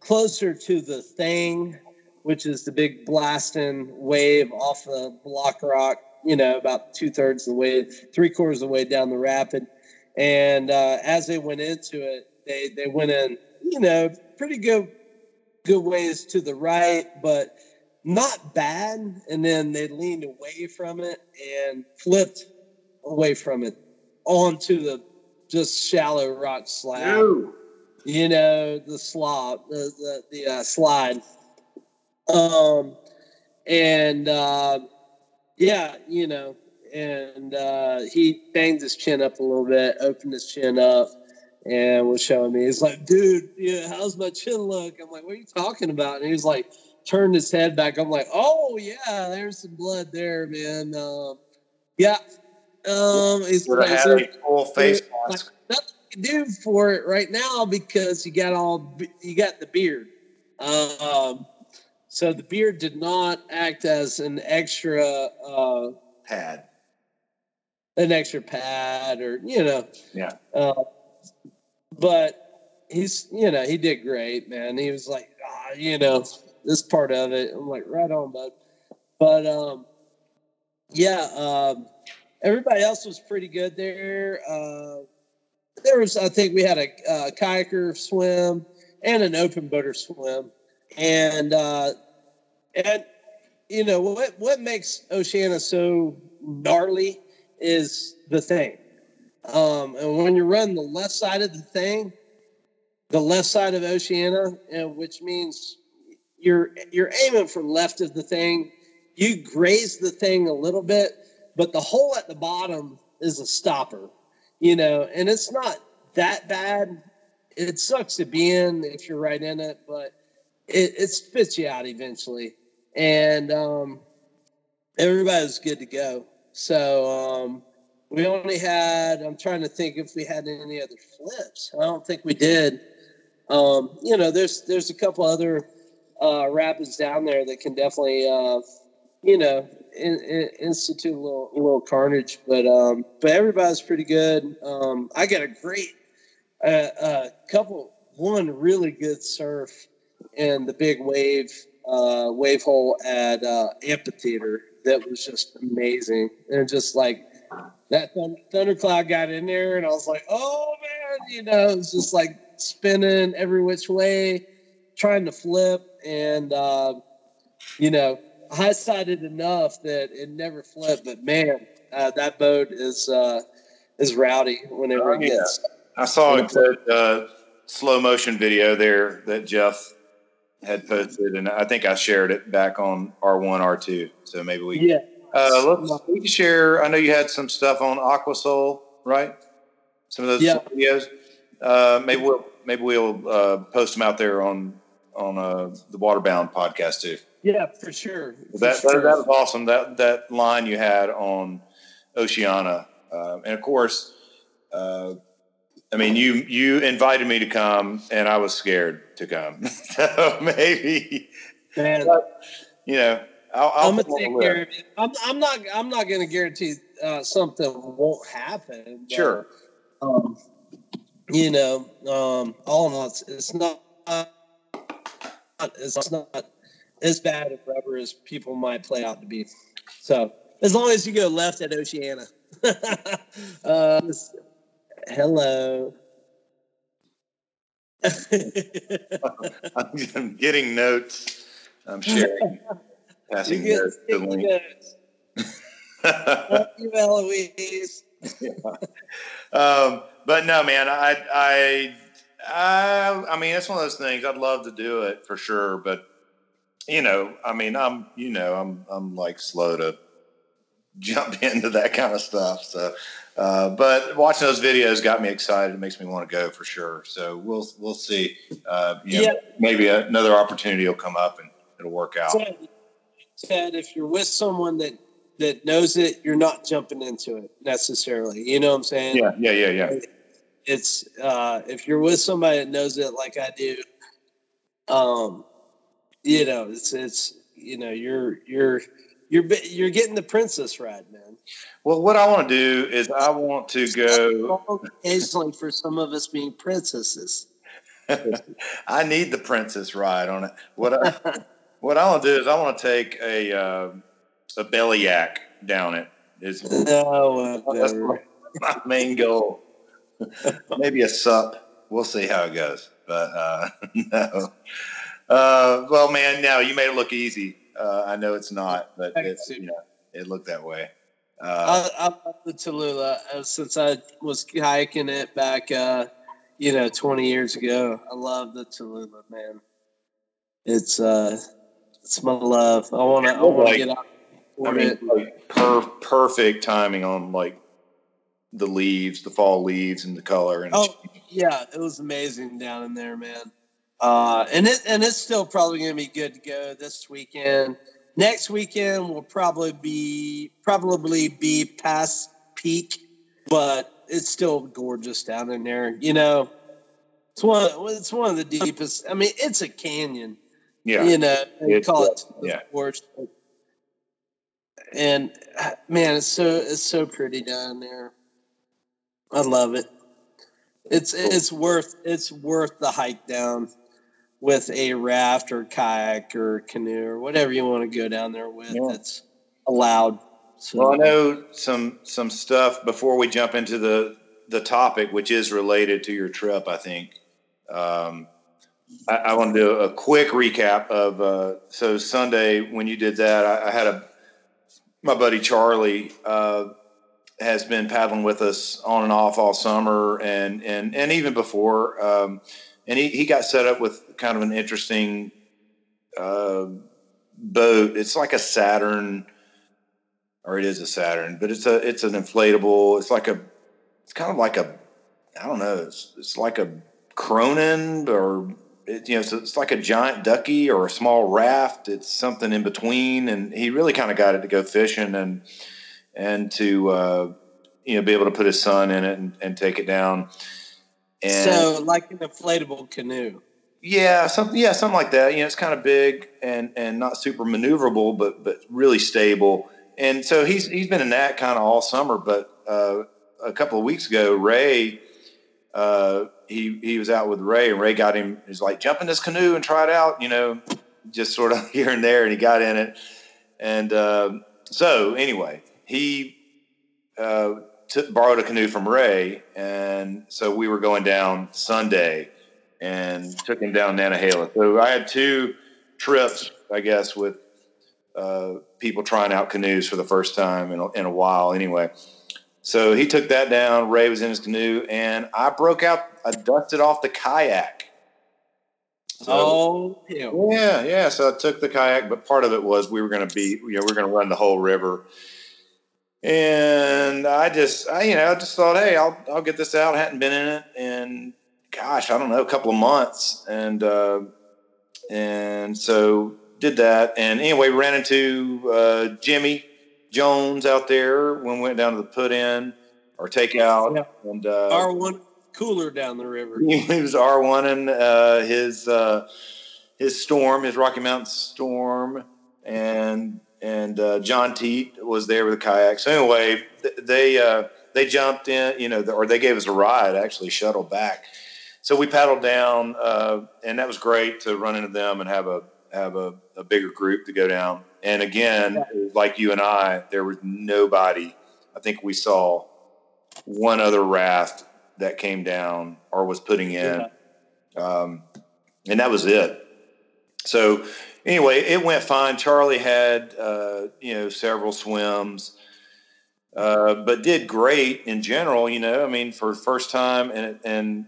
Speaker 2: closer to the thing, which is the big blasting wave off the block rock. You know, about two thirds of the way, three quarters of the way down the rapid. And uh, as they went into it, they they went in, you know, pretty good good ways to the right, but not bad. And then they leaned away from it and flipped away from it onto the just shallow rock slab.
Speaker 1: Ew.
Speaker 2: You know, the slop, the the, the uh, slide. Um, and uh, yeah, you know, and uh, he banged his chin up a little bit, opened his chin up, and was showing me. He's like, dude, yeah, how's my chin look? I'm like, what are you talking about? And he was like, turned his head back. I'm like, oh yeah, there's some blood there, man. Um, yeah. Um, he's
Speaker 1: Would have
Speaker 2: like,
Speaker 1: had a full face
Speaker 2: like, nothing you can do for it right now because you got all you got the beard. Um, so the beard did not act as an extra uh,
Speaker 1: Had.
Speaker 2: an extra pad or you know.
Speaker 1: Yeah.
Speaker 2: Uh, but he's you know he did great, man. He was like, ah, you know, this part of it. I'm like, right on, bud. But um, yeah, um, everybody else was pretty good there. Uh, there was, I think, we had a, uh kayaker swim and an open boater swim, and uh, and you know what what makes Oceana so gnarly is the thing. Um, and when you run the left side of the thing, the left side of Oceana, and which means you're you're aiming for left of the thing. You graze the thing a little bit, but the hole at the bottom is a stopper, you know, and it's not that bad. It sucks to be in if you're right in it, but it, it spits you out eventually. And um, everybody was good to go. So um, we only had, I'm trying to think if we had any other flips. I don't think we did. Um, you know, there's there's a couple other uh, rapids down there that can definitely, uh, you know, in, in, institute a little, a little carnage. But um, but everybody's pretty good. Um, I got a great uh, uh, couple, one really good surf in the big wave uh, wave hole at uh, amphitheater that was just amazing and just like that thun- thundercloud got in there and I was like, oh man, you know, it was just like spinning every which way, trying to flip, and uh, you know, high sided enough that it never flipped. But man, uh, that boat is uh, is rowdy whenever
Speaker 1: Oh,
Speaker 2: it
Speaker 1: yeah.
Speaker 2: gets.
Speaker 1: I saw a good uh, slow motion video there that Jeff had posted, and I think I shared it back on R1, R2. So maybe we
Speaker 2: Yeah,
Speaker 1: uh, let's we can share. I know you had some stuff on Aquasol, right? Some of those
Speaker 2: Yeah.
Speaker 1: videos. Uh, maybe we'll maybe we'll uh, post them out there on on uh, the Waterbound podcast too.
Speaker 2: Yeah, for sure. For
Speaker 1: That,
Speaker 2: sure.
Speaker 1: that that was awesome. That that line you had on Oceana, uh, and of course, uh, I mean you you invited me to come, and I was scared to come. (laughs) so maybe
Speaker 2: Man,
Speaker 1: you know I'll, I'll
Speaker 2: I'm gonna take care of it. I'm, I'm not. I'm not gonna guarantee uh, something won't happen. but,
Speaker 1: Sure.
Speaker 2: Um, you know, um, all in all, it's, it's not. It's not as bad of rubber as people might play out to be. So as long as you go left at Oceana. (laughs) uh, hello. (laughs)
Speaker 1: I'm, getting notes. I'm sharing, passing notes to Link.
Speaker 2: Love you, Eloise. (laughs)
Speaker 1: um, but no, man, I, I, I, I mean, it's one of those things. I'd love to do it for sure, but you know, I mean, I'm, you know, I'm, I'm like slow to jump (laughs) into that kind of stuff. So, uh, but watching those videos got me excited. It makes me want to go for sure. So we'll, we'll see. Uh, you know, yeah. maybe another opportunity will come up and it'll work out.
Speaker 2: Ted, if you're with someone that that knows it, you're not jumping into it necessarily. You know what I'm saying?
Speaker 1: Yeah, yeah, yeah, yeah.
Speaker 2: It's uh, if you're with somebody that knows it like I do, um, you know, it's it's you know, you're you're you're you're getting the princess ride, man.
Speaker 1: Well, what I want to do is I want to go
Speaker 2: occasionally for some of us being princesses. (laughs)
Speaker 1: I need the princess ride on it. What I (laughs) what I want to do is I want to take a uh, a belly yak down it. Is (laughs) no, that's my, my main goal. Maybe a sup. We'll see how it goes. But uh, no. Uh, well, man, now you made it look easy. Uh, I know it's not, but it's you know, it looked that way.
Speaker 2: Uh, I, I love the Tallulah uh, since I was hiking it back, uh, you know, 20 years ago. I love the Tallulah, man. It's uh, it's my love. I want to. I want
Speaker 1: like,
Speaker 2: to get out.
Speaker 1: I mean, like per, perfect timing on like the leaves, the fall leaves, and the color. And
Speaker 2: oh, yeah, it was amazing down in there, man. Uh, and it and it's still probably going to be good to go this weekend. Next weekend will probably be probably be past peak, but it's still gorgeous down in there. You know, it's one it's one of the deepest. I mean, it's a canyon.
Speaker 1: Yeah,
Speaker 2: you know, they call it
Speaker 1: yeah.
Speaker 2: Worst. And man, it's so it's so pretty down there. I love it. It's it's worth it's worth the hike down with a raft or kayak or canoe or whatever you want to go down there with. Yeah. It's allowed.
Speaker 1: So. Well, I know some some stuff before we jump into the the topic, which is related to your trip. I think um, I, I, want to do a quick recap of uh, so Sunday when you did that. I, I had a my buddy Charlie uh, has been paddling with us on and off all summer and and and even before. Um, and he, he got set up with kind of an interesting uh, boat. It's like a Saturn, or it is a Saturn, but it's a it's an inflatable. It's like a it's kind of like a I don't know. It's it's like a Cronin or it, you know, it's, it's like a giant ducky or a small raft. It's something in between, and he really kind of got it to go fishing and and to uh, you know be able to put his son in it and, and take it down.
Speaker 2: And so, like an inflatable canoe.
Speaker 1: Yeah, something. Yeah, something like that. You know, it's kind of big and and not super maneuverable, but but really stable. And so he's he's been in that kind of all summer. But uh, a couple of weeks ago, Ray, uh, he he was out with Ray, and Ray got him. He's like, jump in this canoe and try it out. You know, just sort of (laughs) here and there, and he got in it. And uh, so anyway, he borrowed a canoe from Ray, and so we were going down Sunday and took him down Nantahala. So I had two trips, I guess, with uh, people trying out canoes for the first time in a, in a while. Anyway, so he took that down. Ray was in his canoe, and I broke out. I dusted off the kayak.
Speaker 2: So, oh,
Speaker 1: yeah, yeah. So I took the kayak, but part of it was we were going to be, you know, we are going to run the whole river and I just, I, you know, I just thought, hey, I'll, I'll get this out. I hadn't been in it in, gosh, I don't know, a couple of months. And, uh, and so did that. And anyway, ran into uh, Jimmy Jones out there when we went down to the put in or takeout. Yeah. And uh,
Speaker 2: R1 cooler down the river. (laughs)
Speaker 1: He was R1 and uh, his, uh, his storm, his Rocky Mountain storm. And and uh, John Teat was there with a kayak. So anyway, they uh, they jumped in, you know, or they gave us a ride, actually shuttle back. So we paddled down, uh, and that was great to run into them and have a have a, a bigger group to go down. And again, yeah. like you and I, there was nobody. I think we saw one other raft that came down or was putting in, yeah. um, and that was it. So anyway, it went fine. Charlie had uh, you know several swims, uh, but did great in general. You know, I mean, for first time and and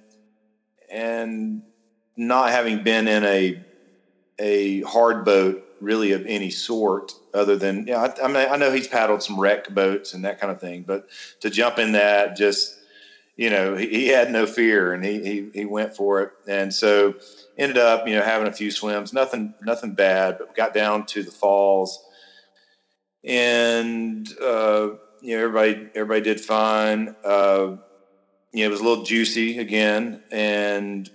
Speaker 1: and not having been in a a hard boat really of any sort other than yeah. I, I mean, I know he's paddled some rec boats and that kind of thing, but to jump in that just you know, he, he, had no fear and he, he, he went for it. And so ended up, you know, having a few swims, nothing, nothing bad, but got down to the falls and, uh, you know, everybody, everybody did fine. Uh, you know, it was a little juicy again. And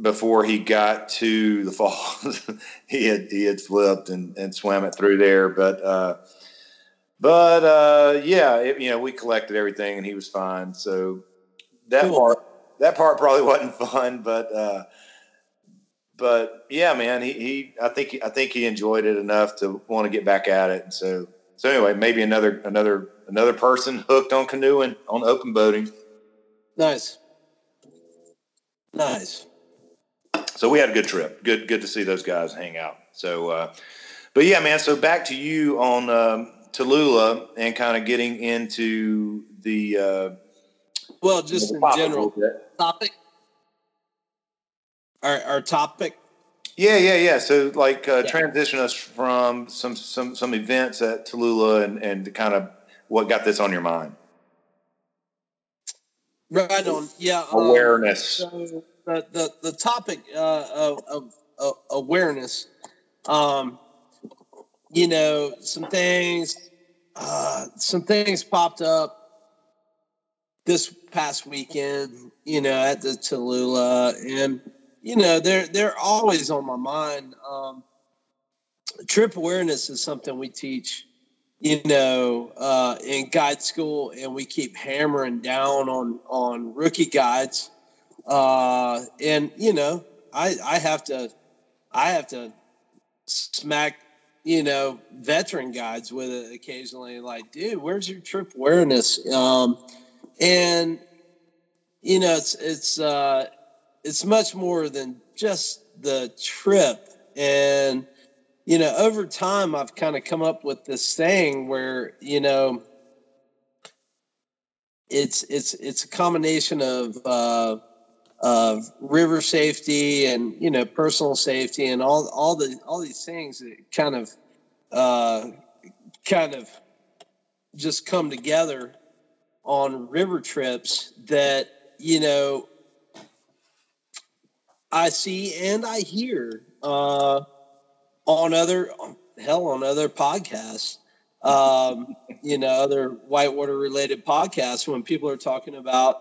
Speaker 1: before he got to the falls, (laughs) he had, he had flipped and, and swam it through there. But, uh, but uh, yeah, it, you know, we collected everything and he was fine. So that cool. part that part probably (laughs) wasn't fun, but uh, but yeah, man, he, he I think I think he enjoyed it enough to want to get back at it. And so so anyway, maybe another another another person hooked on canoeing on open boating.
Speaker 2: Nice, nice.
Speaker 1: So we had a good trip. Good good to see those guys hang out. So, uh, but yeah, man. So back to you on um, Tallulah and kind of getting into the uh,
Speaker 2: well, just in general topic. Our our topic.
Speaker 1: Yeah, yeah, yeah. So like uh, yeah. transition us from some some some events at Tallulah and and kind of what got this on your mind.
Speaker 2: Right on. Yeah.
Speaker 1: Um, awareness.
Speaker 2: Um, so the, the the topic uh, of, of, of awareness. Um, you know, some things, uh, some things popped up this past weekend, you know, at the Tallulah, and you know, they're they're always on my mind. Um, trip awareness is something we teach, you know, uh, in guide school, and we keep hammering down on on rookie guides. Uh, and you know, I I have to I have to smack you know veteran guides with it occasionally. Like, dude, where's your trip awareness? Um, and you know it's it's uh it's much more than just the trip. And you know over time i've kind of come up with this thing where you know it's it's it's a combination of uh of river safety and you know personal safety and all all the all these things that kind of uh kind of just come together on river trips that you know I see and I hear uh, on other hell on other podcasts, um, (laughs) you know, other whitewater related podcasts when people are talking about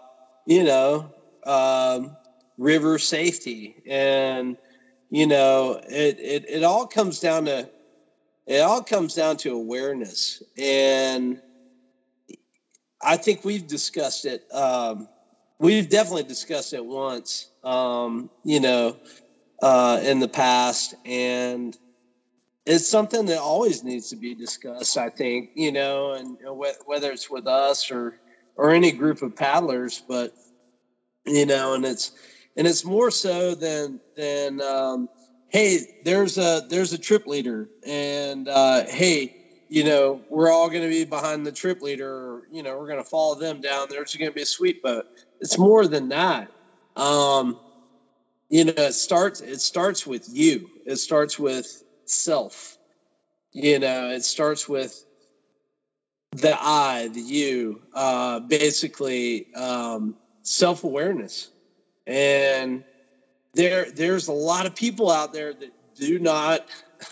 Speaker 2: you know um, river safety and you know it, it it all comes down to it all comes down to awareness and I think we've discussed it. Um, we've definitely discussed it once, um, you know, uh, in the past, and it's something that always needs to be discussed. I think, you know, and whether it's with us or or any group of paddlers, but you know, and it's and it's more so than than um, hey, there's a there's a trip leader, and uh, hey you know, we're all going to be behind the trip leader, or, you know, we're going to follow them down. There's going to be a sweep boat. It's more than that. Um, you know, it starts, it starts with you. It starts with self. You know, it starts with the I, the you, uh, basically um, self awareness. And there, there's a lot of people out there that do not (laughs)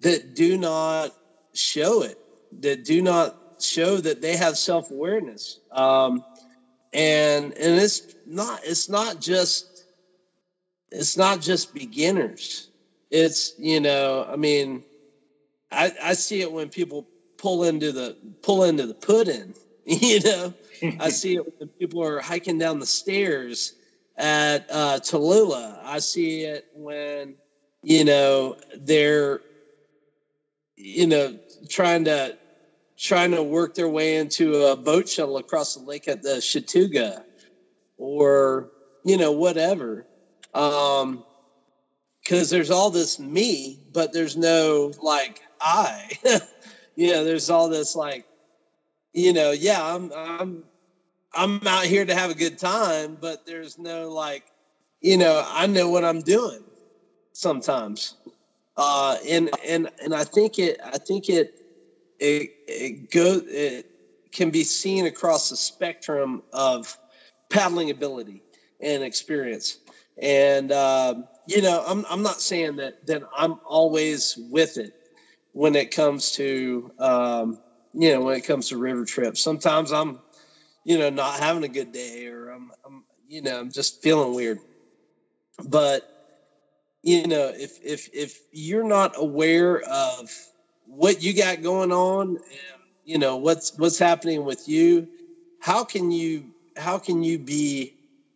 Speaker 2: that do not show it, that do not show that they have self awareness. Um, and and it's not it's not just it's not just beginners. It's you know I mean I I see it when people pull into the pull into the put-in. (laughs) You know I (laughs) see it when people are hiking down the stairs at uh, Tallulah. I see it when you know they're you know, trying to trying to work their way into a boat shuttle across the lake at the Chattooga or you know whatever. Um because there's all this me but there's no like i. (laughs) You know there's all this like you know yeah i'm i'm i'm out here to have a good time but there's no like you know i know what i'm doing sometimes. Uh, and and and I think it I think it it it goes it can be seen across the spectrum of paddling ability and experience. And um, you know, I'm I'm not saying that that I'm always with it when it comes to um, you know when it comes to river trips. Sometimes I'm you know not having a good day or I'm, I'm you know I'm just feeling weird. But you know if if if you're not aware of what you got going on and you know what's what's happening with you how can you how can you be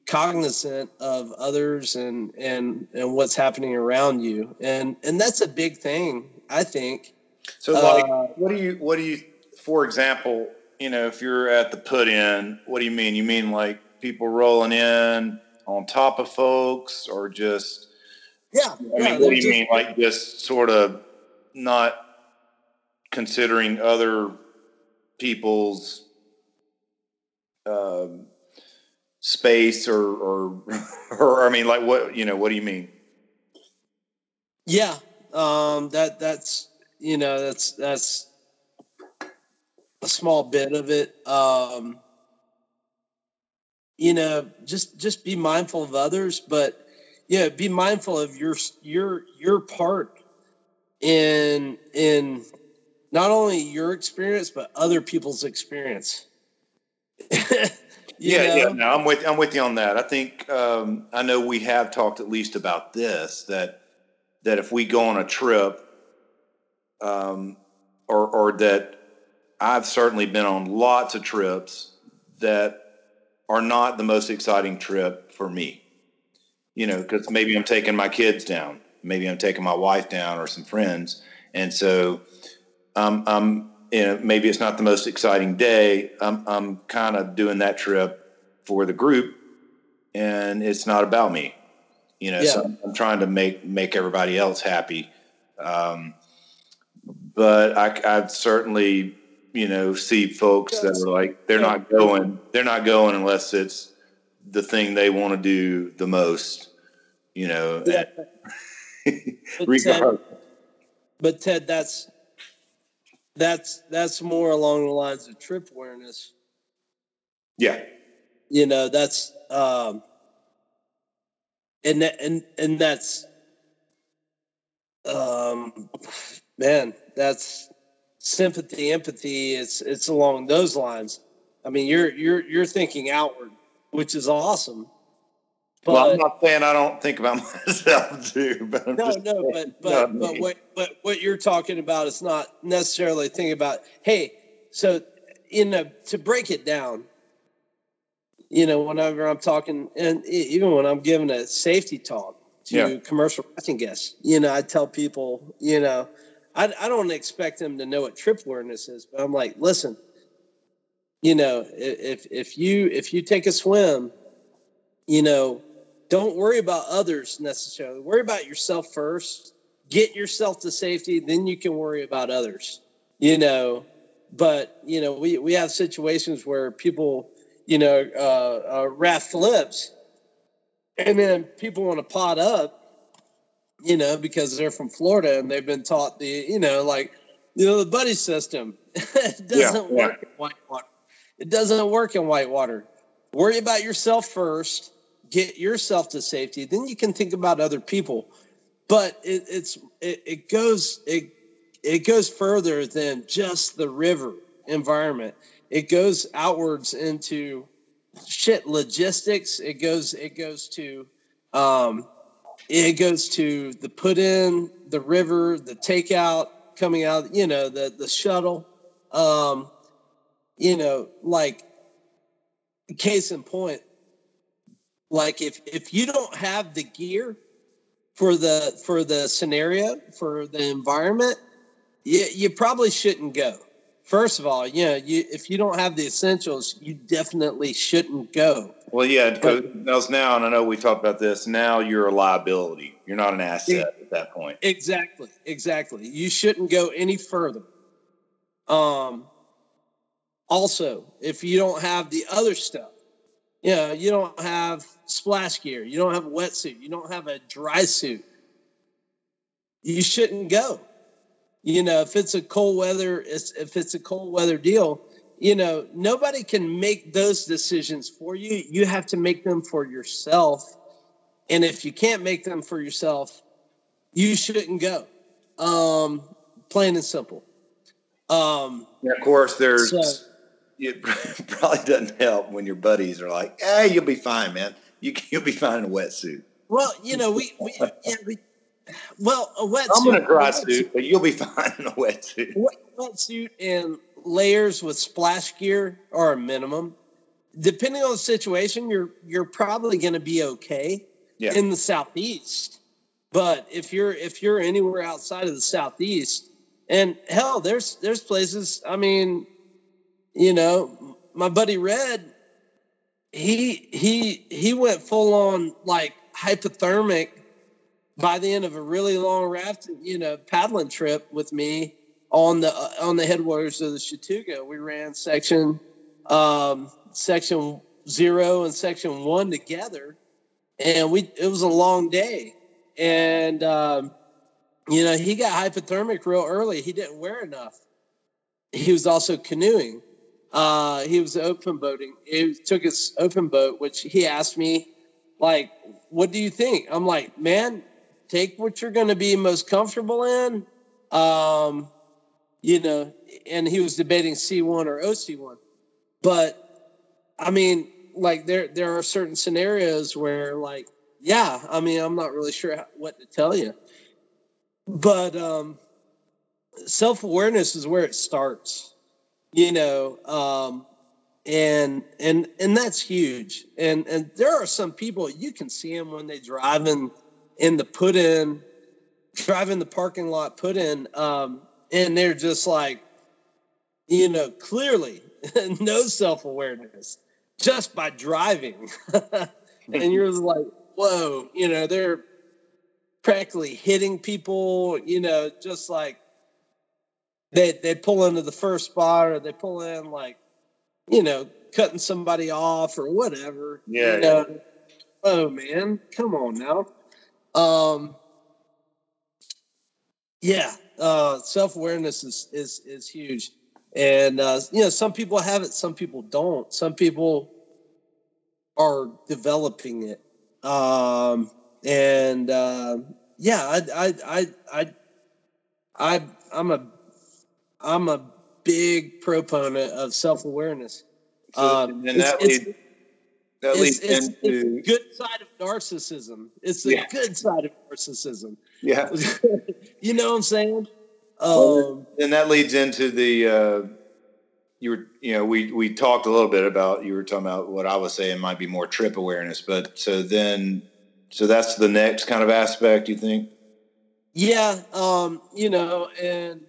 Speaker 2: cognizant of others and and and what's happening around you? And and that's a big thing i think.
Speaker 1: So like uh, what do you what do you for example you know if you're at the put in what do you mean? You mean like people rolling in on top of folks or just
Speaker 2: yeah
Speaker 1: i yeah, mean what do you just, mean? Like just sort of not considering other people's um, space or, or, (laughs) or I mean, like what you know? What do you mean?
Speaker 2: Yeah, um, that that's you know that's that's a small bit of it. Um, you know, just just be mindful of others, but yeah, be mindful of your your your part in in not only your experience but other people's experience. (laughs)
Speaker 1: yeah, know? yeah. No, I'm with I'm with you on that. I think um, I know we have talked at least about this that that if we go on a trip, um, or or that I've certainly been on lots of trips that are not the most exciting trip for me. You know, because maybe I'm taking my kids down, maybe I'm taking my wife down, or some friends, and so um, I'm you know, maybe it's not the most exciting day. I'm, I'm kind of doing that trip for the group, and it's not about me. You know, yeah. so I'm, I'm, trying to make make everybody else happy. Um, but I, I certainly, you know, see folks that are like they're not going, they're not going unless it's the thing they want to do the most. You know, yeah.
Speaker 2: but, (laughs) Ted, but Ted, that's that's that's more along the lines of trip awareness.
Speaker 1: Yeah.
Speaker 2: You know, that's um and that, and and that's um man, that's sympathy, empathy, it's it's along those lines. I mean, you're you're you're thinking outward, which is awesome.
Speaker 1: But, well, I'm not saying I don't think about (laughs) myself too, but I'm
Speaker 2: no, no, but but but what but what you're talking about is not necessarily thinking about. Hey, so in a to break it down, you know, whenever I'm talking, and even when I'm giving a safety talk to yeah. commercial racing guests, you know, I tell people, you know, I I don't expect them to know what trip awareness is, but I'm like, listen, you know, if if you if you take a swim, you know don't worry about others necessarily. Worry about yourself first. Get yourself to safety, then you can worry about others. You know, but you know, we we have situations where people, you know, uh, uh, raft flips, and then people want to pod up, you know, because they're from Florida and they've been taught the, you know, like, you know, the buddy system. (laughs) it doesn't yeah, work yeah. in whitewater. It doesn't work in whitewater. Worry about yourself first get yourself to safety, then you can think about other people. But it, it's it, it goes it it goes further than just the river environment. It goes outwards into shit logistics. It goes it goes to um, it goes to the put in the river, the takeout coming out. You know the the shuttle. Um, you know, like case in point, like if if you don't have the gear for the for the scenario for the environment you, you probably shouldn't go. First of all yeah you if you don't have the essentials you definitely shouldn't go.
Speaker 1: Well yeah because now and i know we talked about this now you're a liability. You're not an asset it, at that point.
Speaker 2: exactly exactly. You shouldn't go any further. Um also if you don't have the other stuff you know, you don't have splash gear, you don't have a wetsuit, you don't have a dry suit. you shouldn't go. You know, if it's a cold weather, if it's a cold weather deal, you know, nobody can make those decisions for you. You have to make them for yourself. And if you can't make them for yourself, you shouldn't go. Um, plain and simple. Um,
Speaker 1: yeah, of course, there's. So, it (laughs) probably doesn't help when your buddies are like, "Hey, you'll be fine, man. You you'll be fine in a wetsuit."
Speaker 2: Well, you know, we we, yeah, we well a wetsuit.
Speaker 1: I'm in a dry suit, but you'll be (laughs) fine in a wetsuit.
Speaker 2: Wetsuit and layers with splash gear are a minimum. Depending on the situation, you're you're probably going to be okay yeah. in the southeast. But if you're if you're anywhere outside of the southeast, and hell, there's there's places. I mean, you know, my buddy Red, he he he went full on like hypothermic by the end of a really long raft, you know, paddling trip with me on the uh, on the headwaters of the Chattooga. We ran section um, section zero and section one together, and we it was a long day, and um, you know he got hypothermic real early. He didn't wear enough. He was also canoeing. Uh, he was open boating. He took his open boat, which he asked me, like, "What do you think?" I'm like, "Man, take what you're going to be most comfortable in." Um, you know, and he was debating C1 or OC1. But I mean, like there there are certain scenarios where like yeah, I mean, I'm not really sure how, what to tell you. But um self-awareness is where it starts. You know, um and and and that's huge. And and there are some people you can see them when they drive in in the put in drive in the parking lot put in um and they're just like, you know, clearly (laughs) no self awareness just by driving. (laughs) and you're like, whoa, you know, they're practically hitting people, you know, just like they they pull into the first spot or they pull in like, you know, cutting somebody off or whatever.
Speaker 1: Yeah.
Speaker 2: You know? yeah. Oh man, come on now. Um yeah, uh, self awareness is is is huge, and uh, you know some people have it, some people don't. Some people are developing it, um, and uh, yeah, I I I I I I'm a I'm a big proponent of self awareness.
Speaker 1: Um, and that leads, that
Speaker 2: leads it's, into it's good side of narcissism. It's the yeah. good side of narcissism.
Speaker 1: Yeah. (laughs)
Speaker 2: you know what I'm saying? Um,
Speaker 1: and that leads into the uh, you were you know we we talked a little bit about you were talking about what I was saying might be more trip awareness, but so then so that's the next kind of aspect you think?
Speaker 2: Yeah, um, you know, and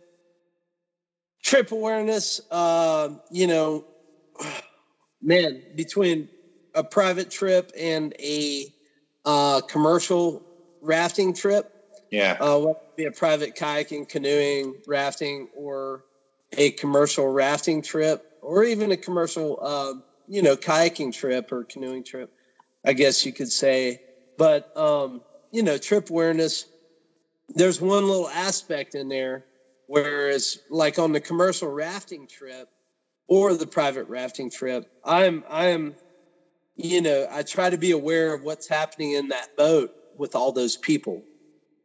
Speaker 2: trip awareness, uh, you know, man, between a private trip and a uh, commercial rafting trip,
Speaker 1: yeah.
Speaker 2: Uh, whether it be a private kayaking, canoeing, rafting, or a commercial rafting trip, or even a commercial, uh, you know, kayaking trip or canoeing trip, I guess you could say. But, um, you know, trip awareness, there's one little aspect in there, whereas like on the commercial rafting trip or the private rafting trip, I'm, I'm, you know, I try to be aware of what's happening in that boat with all those people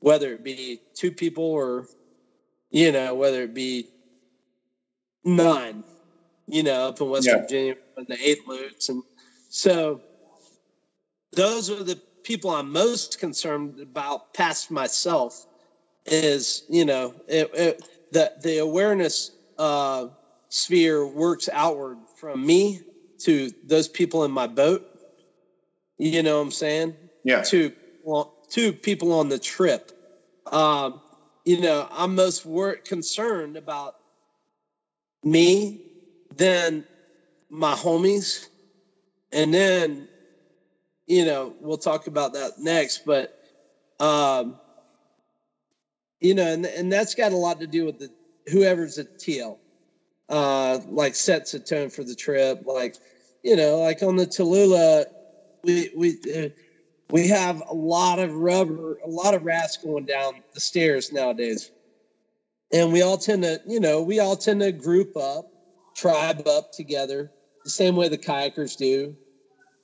Speaker 2: whether it be two people or, you know, whether it be nine, you know, up in West yeah. Virginia when the eight loads. And so those are the people I'm most concerned about past myself is, you know, it, it, the, the awareness uh, sphere works outward from me to those people in my boat. You know what I'm saying?
Speaker 1: Yeah.
Speaker 2: To to people on the trip. Um, you know, I'm most wor- concerned about me, then my homies, and then, you know, we'll talk about that next. But, um, you know, and, and that's got a lot to do with the whoever's at TL, uh, like sets a tone for the trip. Like, you know, like on the Tallulah, we we uh, we have a lot of rubber, a lot of rafts going down the stairs nowadays. And we all tend to, you know, we all tend to group up, tribe up together, the same way the kayakers do,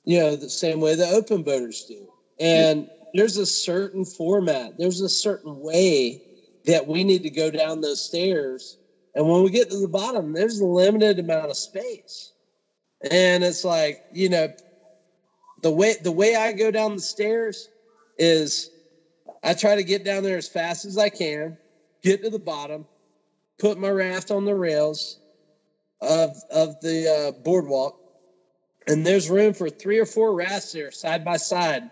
Speaker 2: you know, the same way the open boaters do. And there's a certain format, there's a certain way that we need to go down those stairs. And when we get to the bottom, there's a limited amount of space. And it's like, you know, the way the way I go down the stairs is I try to get down there as fast as I can, get to the bottom, put my raft on the rails of of the uh, boardwalk, and there's room for three or four rafts there side by side,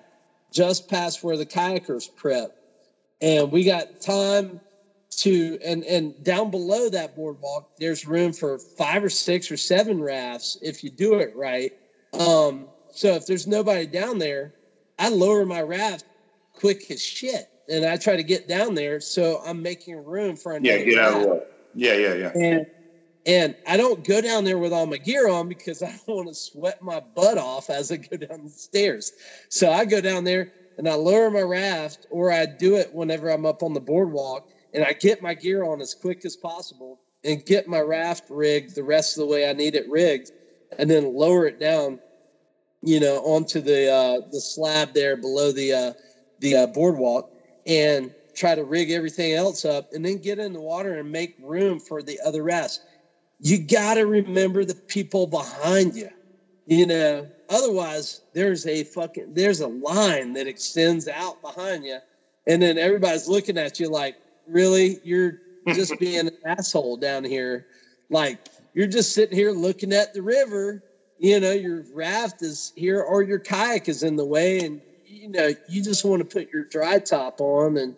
Speaker 2: just past where the kayakers prep, and we got time to and and down below that boardwalk there's room for five or six or seven rafts if you do it right um so if there's nobody down there, I lower my raft quick as shit, and I try to get down there so I'm making room for another.
Speaker 1: Yeah, get raft. out of the way. Yeah, yeah, yeah.
Speaker 2: And and I don't go down there with all my gear on because (laughs) I don't want to sweat my butt off as I go down the stairs. So I go down there and I lower my raft, or I do it whenever I'm up on the boardwalk, and I get my gear on as quick as possible and get my raft rigged the rest of the way I need it rigged, and then lower it down you know, onto the uh, the slab there below the uh, the uh, boardwalk and try to rig everything else up, and then get in the water and make room for the other rest. You got to remember the people behind you. You uh, know, otherwise there's a fucking there's a line that extends out behind you, and then everybody's looking at you like, really, you're just (laughs) being an asshole down here. Like you're just sitting here looking at the river you know your raft is here or your kayak is in the way and you know you just want to put your dry top on and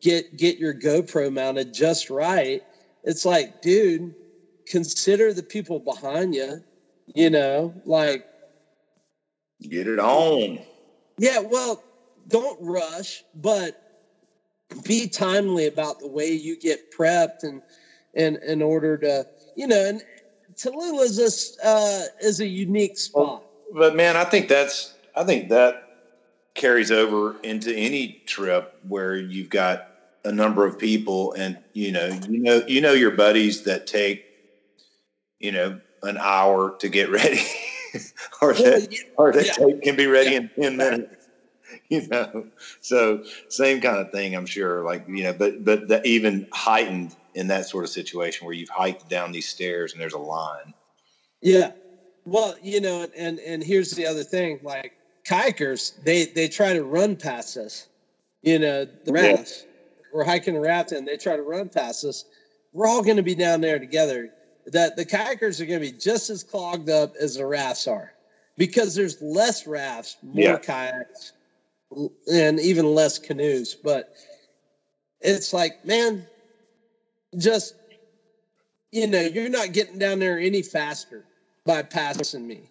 Speaker 2: get get your GoPro mounted just right. It's like, dude, consider the people behind you. You know, like
Speaker 1: get it on.
Speaker 2: Yeah, well, don't rush, but be timely about the way you get prepped and and in order to you know and Tallulah is a uh, is a unique spot.
Speaker 1: But man, I think that's I think that carries over into any trip where you've got a number of people and you know you know you know your buddies that take you know an hour to get ready (laughs) or that or that yeah. can be ready yeah. in 10 minutes (laughs) you know so same kind of thing i'm sure like you know but but that even heightened in that sort of situation where you've hiked down these stairs and there's a line.
Speaker 2: Yeah. Well, you know, and and here's the other thing, like kayakers, they they try to run past us. You know, the rafts. Yeah. We're hiking a raft and they try to run past us. We're all going to be down there together. That the kayakers are going to be just as clogged up as the rafts are, because there's less rafts, more yeah. kayaks, and even less canoes. But it's like, man, just you know, you're not getting down there any faster by passing me.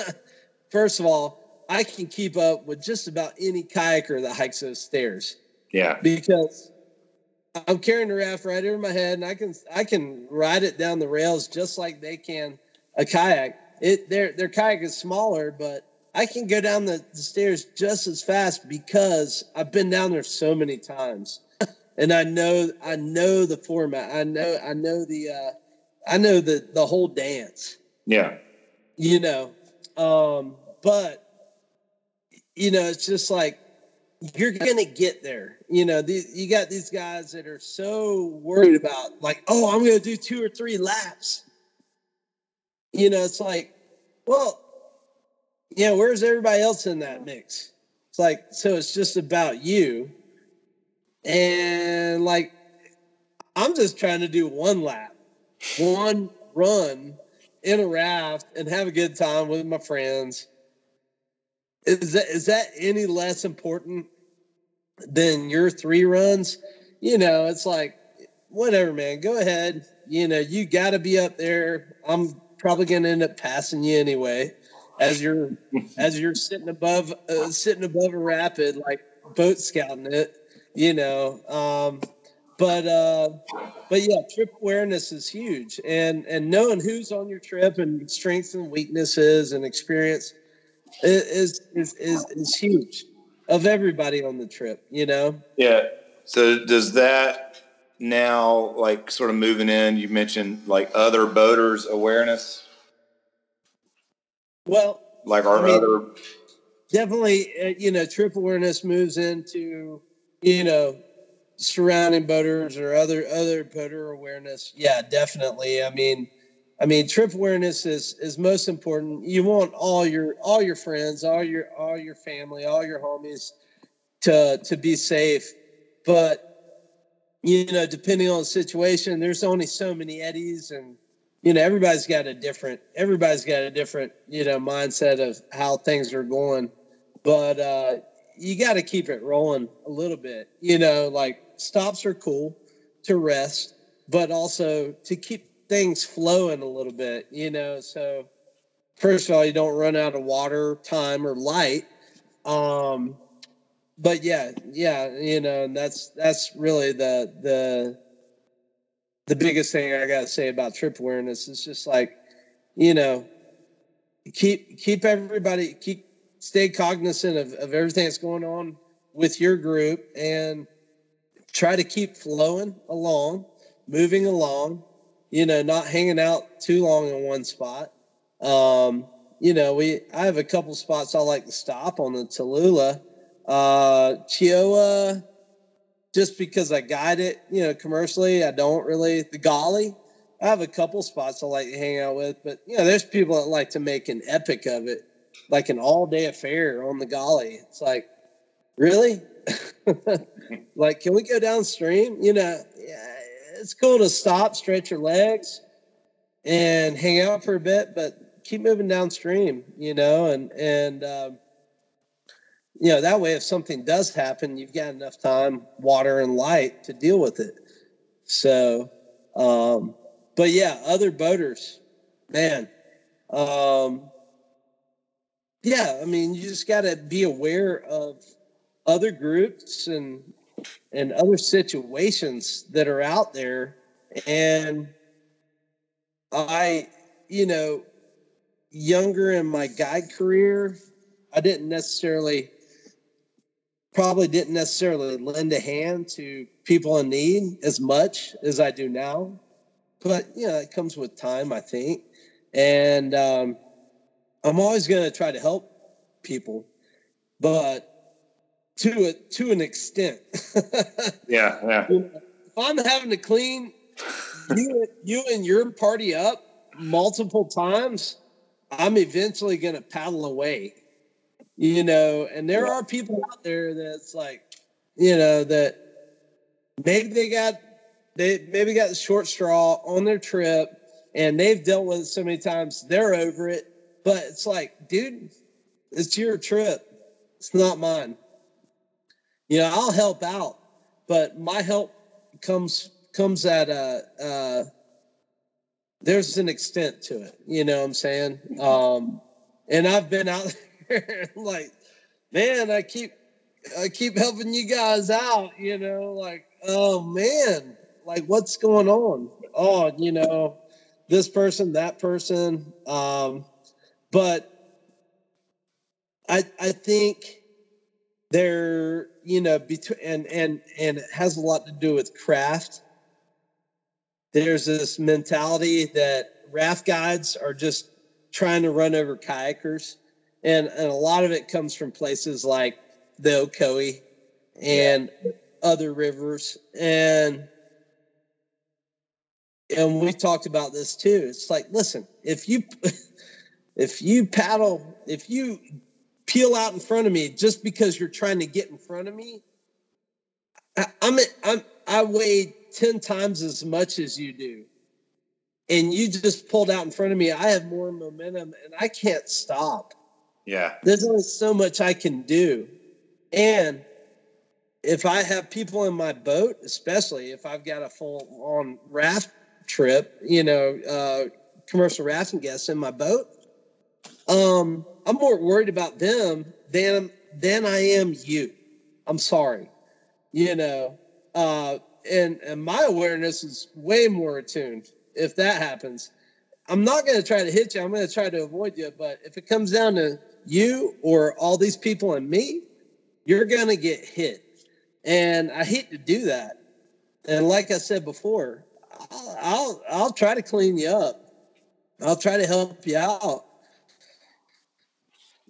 Speaker 2: (laughs) First of all, I can keep up with just about any kayaker that hikes those stairs.
Speaker 1: Yeah.
Speaker 2: Because I'm carrying the raft right over my head and I can I can ride it down the rails just like they can a kayak. It their their kayak is smaller, but I can go down the, the stairs just as fast because I've been down there so many times and I know I know the format. I know I know the uh, I know the the whole dance.
Speaker 1: Yeah.
Speaker 2: You know, um, but you know, it's just like you're gonna get there. You know, these, you got these guys that are so worried about like, oh, I'm gonna do two or three laps. You know, it's like, well, yeah, where's everybody else in that mix? It's like, so it's just about you and like, I'm just trying to do one lap, one run in a raft and have a good time with my friends. Is that is that any less important than your three runs? You know, it's like whatever, man. Go ahead. You know, you got to be up there. I'm probably going to end up passing you anyway, as you're (laughs) as you're sitting above uh, sitting above a rapid, like boat scouting it you know. Um, but uh, but yeah, trip awareness is huge, and and knowing who's on your trip and strengths and weaknesses and experience is is is, is huge. of everybody on the trip, you know?
Speaker 1: Yeah. So does that now like sort of moving in, you mentioned like other boaters awareness?
Speaker 2: Well,
Speaker 1: like our I mean, other
Speaker 2: definitely, uh, you know, trip awareness moves into, you know, surrounding boaters or other other boater awareness. Yeah, definitely. I mean, I mean, trip awareness is is most important. You want all your all your friends, all your all your family, all your homies to to be safe. But you know, depending on the situation, there's only so many eddies and you know, everybody's got a different everybody's got a different, you know, mindset of how things are going. But uh you got to keep it rolling a little bit. You know, like stops are cool to rest, but also to keep things flowing a little bit, you know. So first of all, you don't run out of water, time, or light. Um, but yeah, yeah, you know, and that's that's really the the the biggest thing I gotta say about trip awareness is just like, you know, keep keep everybody keep stay cognizant of, of everything that's going on with your group and try to keep flowing along, moving along, you know, not hanging out too long in one spot. Um, you know, we I have a couple spots I like to stop on the Tallulah. Uh Cheoah, just because I guide it, you know, commercially, I don't really the Gauley. I have a couple spots I like to hang out with, but you know, there's people that like to make an epic of it, like an all day affair on the Gauley. It's like, really? (laughs) like, can we go downstream? You know, yeah, it's cool to stop, stretch your legs, and hang out for a bit, but keep moving downstream. You know, and and um, you know that way, if something does happen, you've got enough time, water, and light to deal with it. So, um, but yeah, other boaters, man. Um, yeah, I mean, you just got to be aware of other groups and and other situations that are out there. And i you know younger in my guide career i didn't necessarily probably didn't necessarily lend a hand to people in need as much as i do now. But you know it comes with time i think. And um, i'm always going to try to help people. But to a to an extent. (laughs)
Speaker 1: yeah, yeah.
Speaker 2: If I'm having to clean you you and your party up multiple times, I'm eventually going to paddle away. You know, and there yeah. are people out there that's like, you know, that maybe they got they maybe got the short straw on their trip and they've dealt with it so many times they're over it. But it's like, dude, it's your trip. It's not mine you know, I'll help out, but my help comes comes at a uh, there's an extent to it. You know what I'm saying? Um, and I've been out (laughs) there like, man, I keep I keep helping you guys out. You know, like, oh man, like what's going on? Oh, you know, this person, that person. Um, but I I think there you know between and and and it has a lot to do with craft there's this mentality that raft guides are just trying to run over kayakers and and a lot of it comes from places like the ocoee and yeah. other rivers and and we talked about this too it's like listen if you (laughs) if you paddle if you peel out in front of me just because you're trying to get in front of me. I, I'm, I'm I weigh 10 times as much as you do. And you just pulled out in front of me. I have more momentum and I can't stop.
Speaker 1: Yeah.
Speaker 2: There's only so much I can do. And if I have people in my boat, especially if I've got a full on raft trip, you know, uh, commercial rafting guests in my boat, um, I'm more worried about them than than I am you. I'm sorry, you know. Uh, and and my awareness is way more attuned. If that happens, I'm not going to try to hit you. I'm going to try to avoid you. But if it comes down to you or all these people and me, you're gonna get hit. And I hate to do that. And like I said before, I'll I'll, I'll try to clean you up. I'll try to help you out.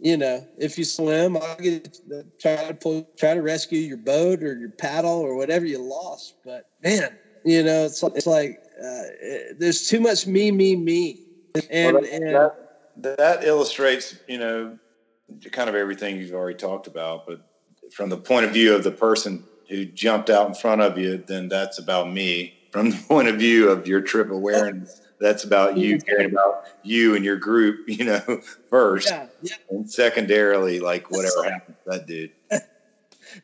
Speaker 2: You know, if you swim, I'll get try to pull, try to rescue your boat or your paddle or whatever you lost. But man, you know, it's it's like uh, there's too much me, me, me, and well, that, and
Speaker 1: that, that illustrates, you know, kind of everything you've already talked about. But from the point of view of the person who jumped out in front of you, then that's about me. From the (laughs) point of view of your trip awareness, that's about you caring about you and your group, (laughs) you know, first. Yeah, yeah. And secondarily, like whatever like, happens to that dude. (laughs)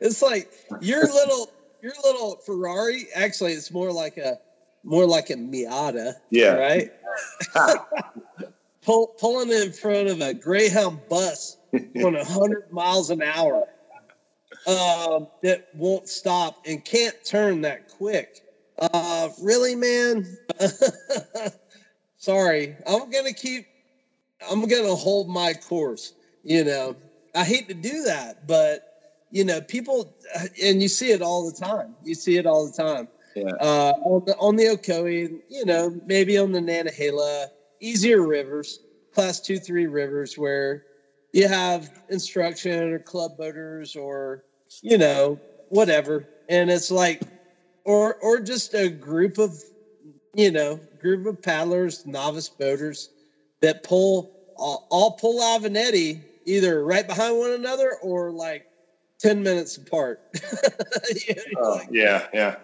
Speaker 2: It's like your little your little Ferrari, actually it's more like a more like a Miata.
Speaker 1: Yeah.
Speaker 2: Right? (laughs) Pull, pulling in front of a Greyhound bus on hundred miles an hour um, that won't stop and can't turn that quick. Uh, really, man? Sorry, I'm gonna keep. I'm gonna hold my course. You know, I hate to do that, but you know, people, and you see it all the time. You see it all the time.
Speaker 1: Yeah. Uh,
Speaker 2: on the on the Ocoee, you know, maybe on the Nantahala, easier rivers, class two, three rivers, where you have instruction or club boaters or you know, whatever. And it's like, or or just a group of, you know, group of paddlers, novice boaters that pull all, all pull Avenatti either right behind one another or like 10 minutes apart. (laughs)
Speaker 1: oh, yeah, yeah.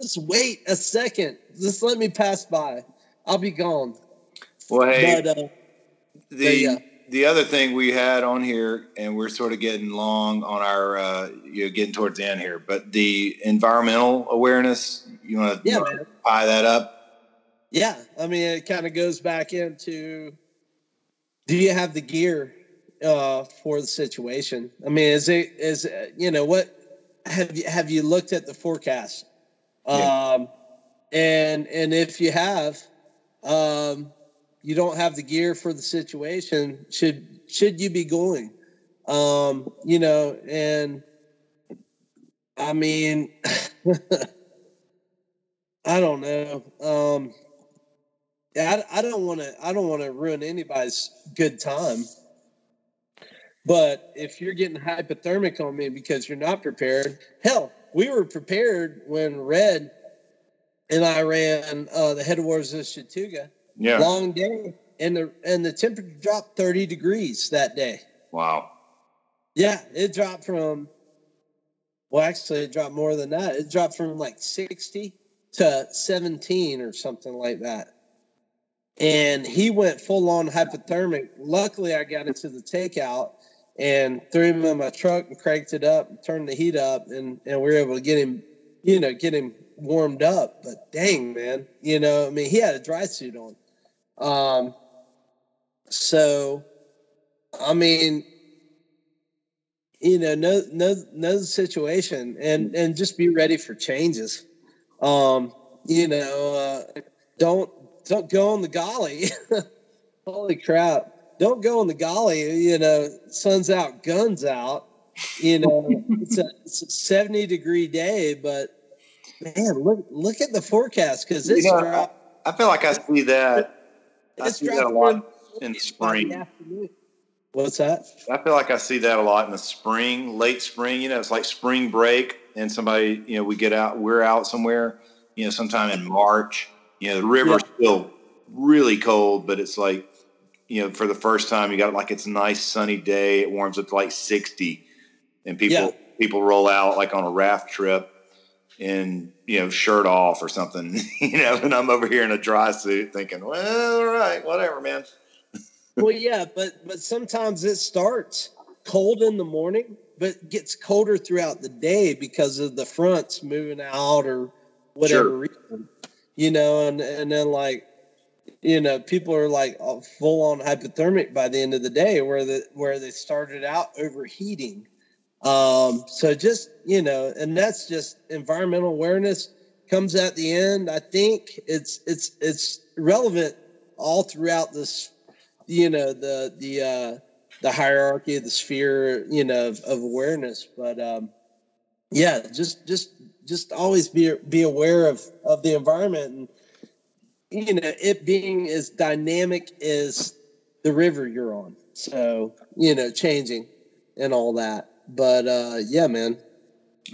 Speaker 2: Just wait a second. Just let me pass by. I'll be gone.
Speaker 1: Well, hey, but, uh, the, but yeah the other thing we had on here, and we're sort of getting long on our, uh, you know, getting towards the end here, but the environmental awareness, you want to yeah, tie that up?
Speaker 2: Yeah. I mean, it kind of goes back into do you have the gear uh, for the situation? I mean, is it, is, you know, what have you, have you looked at the forecast? Yeah. Um, and, and if you have, um, you don't have the gear for the situation, should should you be going? Um, you know, and I mean, (laughs) I don't know. Um, I, I don't want to. I don't want to ruin anybody's good time. But if you're getting hypothermic on me because you're not prepared, hell, we were prepared when Red and I ran uh, the headwaters of Chattooga
Speaker 1: yeah.
Speaker 2: Long day. And the and the temperature dropped 30 degrees that day.
Speaker 1: Wow.
Speaker 2: Yeah, it dropped from well, actually it dropped more than that. It dropped from like 60 to 17 or something like that. And he went full on hypothermic. Luckily I got into the takeout and threw him in my truck and cranked it up turned the heat up and, and we were able to get him, you know, get him warmed up. But dang, man, you know, I mean, he had a dry suit on. Um, so, I mean, you know, know know know the situation and and just be ready for changes. Um, you know, uh, don't don't go on the Gauley. (laughs) Holy crap! Don't go on the Gauley. You know, sun's out, guns out. You know, it's a, it's a seventy degree day, but man, look look at the forecast because this.
Speaker 1: You know, I, I feel like I see that I see that a lot in the spring.
Speaker 2: What's that?
Speaker 1: I feel like I see that a lot in the spring, late spring. You know, it's like spring break, and somebody, you know, we get out, we're out somewhere, you know, sometime in March. You know, the river's yeah. still really cold, but it's like, you know, for the first time, you got like it's a nice sunny day. It warms up to like sixty, and people yeah. people roll out like on a raft trip in you know shirt off or something (laughs) you know and i'm over here in a dry suit thinking well all right whatever man (laughs)
Speaker 2: well yeah but but sometimes it starts cold in the morning but gets colder throughout the day because of the fronts moving out or whatever sure. reason you know and and then like you know people are like full on hypothermic by the end of the day where the where they started out overheating um, so just, you know, and that's just environmental awareness comes at the end. I think it's, it's, it's relevant all throughout this, you know, the, the, uh, the hierarchy of the sphere, you know, of, of awareness. But um, yeah, just just just always be be aware of of the environment and you know it being as dynamic as the river you're on. So you know, changing and all that. But uh, yeah, man.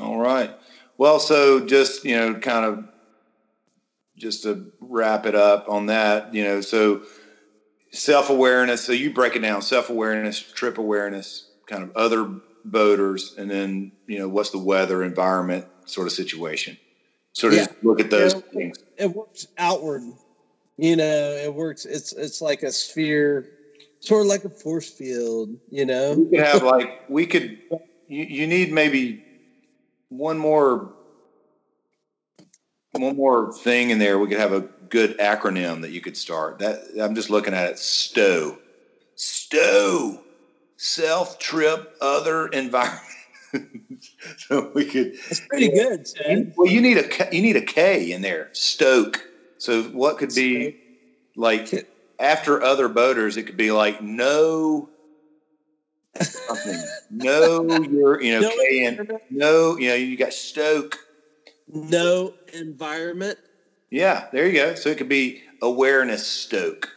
Speaker 1: All right. Well, so just you know, kind of just to wrap it up on that, you know, so self awareness. So you break it down: self awareness, trip awareness, kind of other boaters, and then you know, what's the weather, environment, sort of situation. Sort of yeah. look at those things.
Speaker 2: It works outward. You know, it works. It's it's like a sphere, sort of like a force field. You know,
Speaker 1: we could have like we could. You, you need maybe one more one more thing in there. We could have a good acronym that you could start. That I'm just looking at it. STOW. STOW. Self trip other (laughs) environment. so we could.
Speaker 2: It's pretty good.
Speaker 1: Well, you need a you need a K in there. Stoke. So what could be like after other boaters? It could be like no something. (laughs) no, you're you know no K and no. You know you got Stoke.
Speaker 2: No environment.
Speaker 1: Yeah, there you go. So it could be awareness stoke.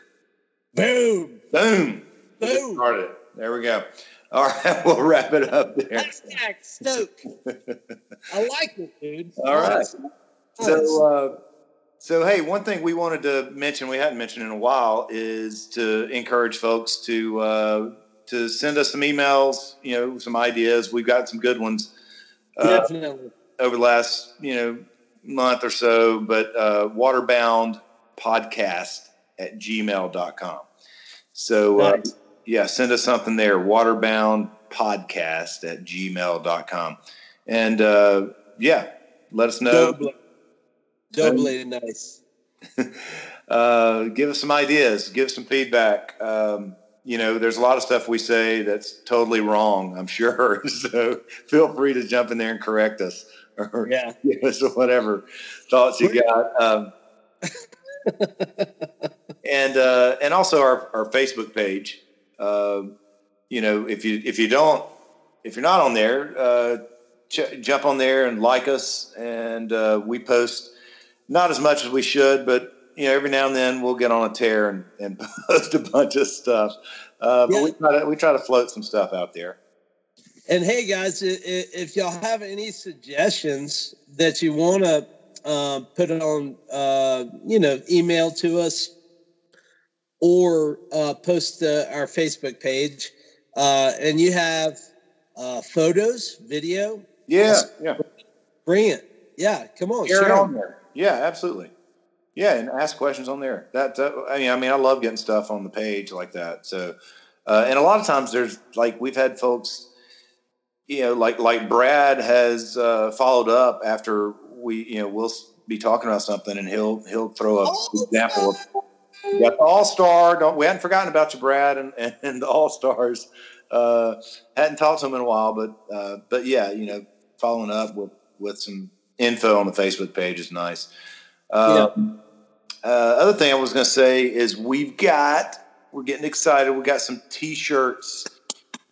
Speaker 2: Boom.
Speaker 1: Boom.
Speaker 2: Boom.
Speaker 1: Started. There we go. All right, (laughs) we'll wrap it up there.
Speaker 2: Hashtag stoke. (laughs) I like it, dude.
Speaker 1: All right. So, uh, so hey, one thing we wanted to mention we hadn't mentioned in a while is to encourage folks to uh, to send us some emails. You know, some ideas. We've got some good ones.
Speaker 2: Uh, Definitely.
Speaker 1: Over the last, you know, month or so, but uh, waterbound podcast at gmail.com. So, uh, nice. Yeah, send us something there, waterbound podcast at gmail.com. And uh, yeah, let us know.
Speaker 2: Doubly, doubly nice. (laughs)
Speaker 1: uh, give us some ideas, give us some feedback. Um, you know, there's a lot of stuff we say that's totally wrong, I'm sure. (laughs) so feel free to jump in there and correct us (laughs) or
Speaker 2: yeah,
Speaker 1: yeah so whatever thoughts you got. Um, and uh, and also our, our Facebook page. Um, you know, if you if you don't if you're not on there, uh, ch- jump on there and like us. And uh, we post not as much as we should, but you know, every now and then we'll get on a tear and, and (laughs) post a bunch of stuff. Uh, but yeah. we try to we try to float some stuff out there.
Speaker 2: And hey, guys, if y'all have any suggestions that you want to uh, put on, uh, you know, email to us or uh, post to our Facebook page, uh, and you have uh, photos, video,
Speaker 1: yeah, yeah,
Speaker 2: bring it. Yeah, come on,
Speaker 1: share, share it on there. Yeah, absolutely. Yeah, and ask questions on there. That, that I mean, I mean, I love getting stuff on the page like that. So, uh, and a lot of times there's like we've had folks you know, like like Brad has uh, followed up after we, you know, we'll be talking about something, and he'll he'll throw an oh, example of got the All Star. Don't we hadn't forgotten about you, Brad, and, and, and the All Stars. Uh, hadn't talked to him in a while, but uh, but yeah, you know, following up with with some info on the Facebook page is nice. Um, yeah. uh, other thing I was going to say is we've got we're getting excited. We got some T-shirts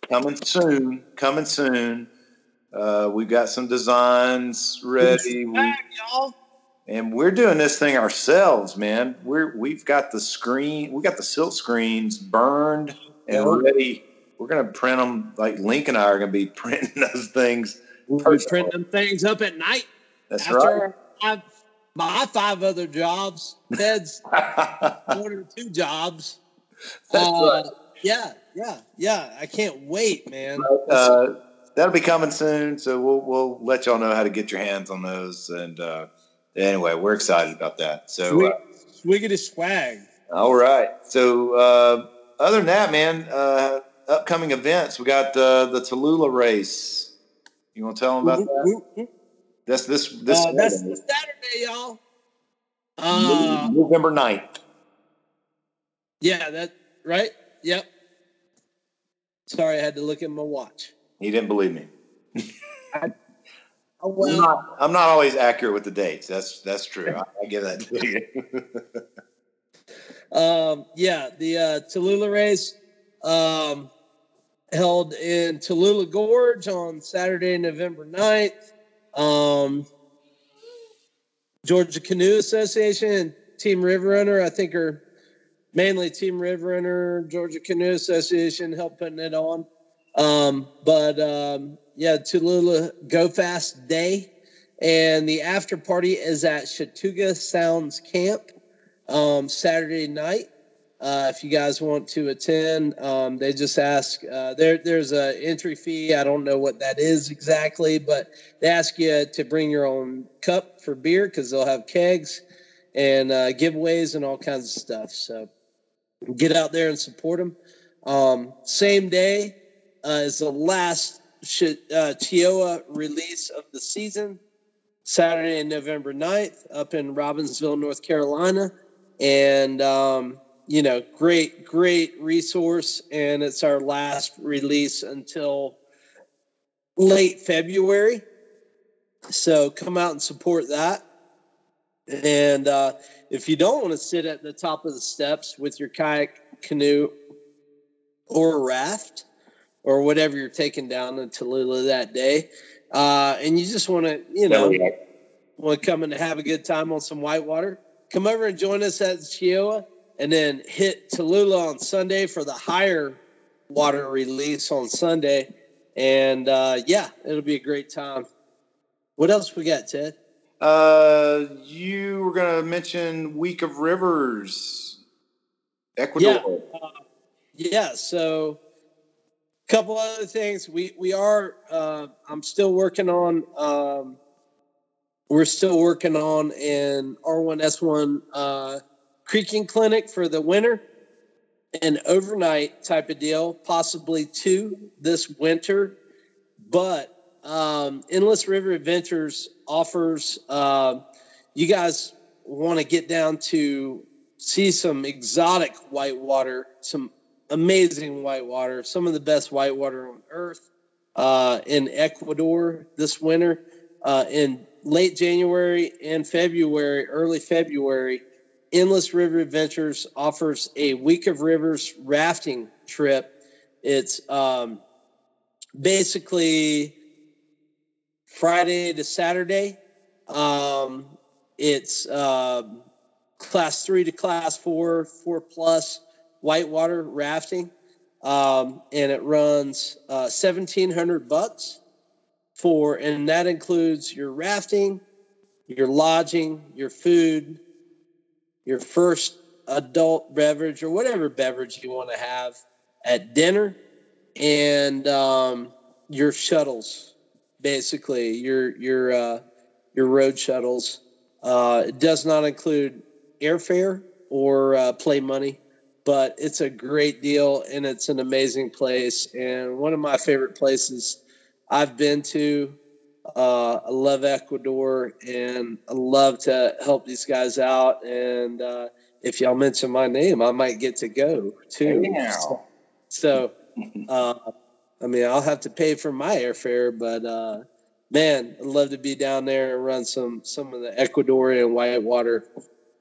Speaker 1: coming soon. Coming soon. Uh, we've got some designs ready.
Speaker 2: Back, y'all.
Speaker 1: And we're doing this thing ourselves, man. We're we've got the screen, we got the silk screens burned and yeah. ready. We're gonna print them. Like Link and I are gonna be (laughs) printing those things.
Speaker 2: We're printing them things up at night.
Speaker 1: That's After
Speaker 2: right. my five other jobs. Ted's (laughs) one or two jobs. That's uh, right. Yeah, yeah, yeah. I can't wait, man.
Speaker 1: Uh, that'll be coming soon, so we'll we'll let y'all know how to get your hands on those. And uh, anyway, we're excited about that. So, Sweet, uh,
Speaker 2: swiggity swag.
Speaker 1: All right. So, uh, other than that, man, uh, upcoming events. We got uh, the Tallulah race. You want to tell them about that? That's this this.
Speaker 2: Uh, that's Saturday, y'all.
Speaker 1: Uh, November 9th.
Speaker 2: Yeah, that right. Yep. Sorry, I had to look at my watch.
Speaker 1: He didn't believe me. I, well, I'm, not, I'm, not, always accurate with the dates. That's that's true. I, I give that to
Speaker 2: you. (laughs) um, yeah, the uh, Tallulah race. Um, held in Tallulah Gorge on Saturday, November 9th. Um, Georgia Canoe Association and Team River Runner, I think, are mainly Team River Runner, Georgia Canoe Association helped putting it on. Um, but um, yeah, Tallulah Go Fast Day. And the after party is at Chattooga Sounds Camp um, Saturday night. Uh, if you guys want to attend, um, they just ask. Uh, there, there's a entry fee. I don't know what that is exactly, but they ask you to bring your own cup for beer because they'll have kegs and uh, giveaways and all kinds of stuff. So get out there and support them. Um, same day uh, is the last uh, Cheoah release of the season, Saturday, November 9th, up in Robbinsville, North Carolina. And, um, you know, great, great resource. And it's our last release until late February. So come out and support that. And uh, if you don't want to sit at the top of the steps with your kayak, canoe, or raft, or whatever you're taking down to Tallulah that day, uh, and you just want to, you know, want to come and have a good time on some whitewater, come over and join us at Cheoah, and then hit Tallulah on Sunday for the higher water release on Sunday. And uh, yeah, it'll be a great time. What else we got, Ted?
Speaker 1: Uh, you were going to mention Week of Rivers, Ecuador.
Speaker 2: Yeah, uh, yeah so couple other things. We we are. Uh, I'm still working on. Um, we're still working on an R1S1 uh, creeking clinic for the winter, an overnight type of deal, possibly two this winter. But um, Endless River Adventures offers. Uh, you guys want to get down to see some exotic whitewater, some amazing whitewater, some of the best whitewater on earth uh, in Ecuador this winter. Uh, in late January and February, early February, Endless River Adventures offers a week of rivers rafting trip. It's um, basically Friday to Saturday. Um, it's uh, class three to class four, four plus whitewater rafting, um, and it runs uh, seventeen hundred bucks for, and that includes your rafting, your lodging, your food, your first adult beverage or whatever beverage you want to have at dinner, and um, your shuttles, basically your your uh, your road shuttles. Uh, it does not include airfare or uh, play money but it's a great deal and it's an amazing place and one of my favorite places I've been to. Uh, I love Ecuador and I love to help these guys out. And uh, if y'all mention my name, I might get to go too. So, so uh, I mean, I'll have to pay for my airfare, but uh, man, I'd love to be down there and run some some of the Ecuadorian whitewater.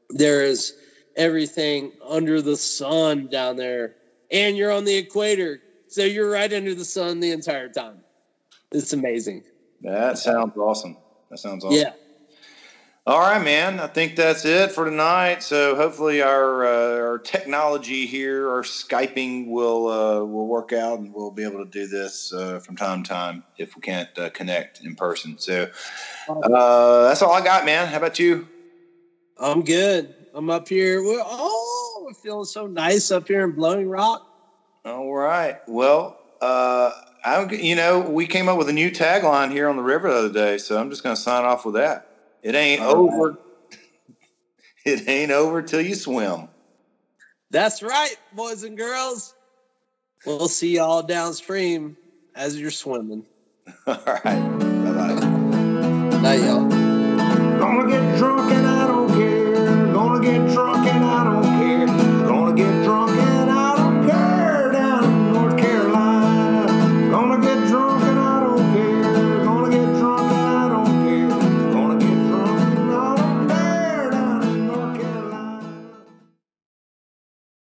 Speaker 2: There is everything under the sun down there. And you're on the equator. So you're right under the sun the entire time. It's amazing.
Speaker 1: That sounds awesome. That sounds awesome.
Speaker 2: Yeah.
Speaker 1: All right, man. I think that's it for tonight. So hopefully our uh, our technology here, our skyping will uh, will work out, and we'll be able to do this uh, from time to time if we can't uh, connect in person. So uh, that's all I got, man. How about you?
Speaker 2: I'm good. I'm up here. We're, oh, we're feeling so nice up here in Blowing Rock.
Speaker 1: All right. Well, uh, I, you know, we came up with a new tagline here on the river the other day, so I'm just going to sign off with that. It ain't All over. Right. (laughs) it ain't over till you swim.
Speaker 2: That's right, boys and girls. We'll see y'all downstream as you're swimming. (laughs)
Speaker 1: All right. Bye bye.
Speaker 2: Night, y'all. Gonna get drunk get drunk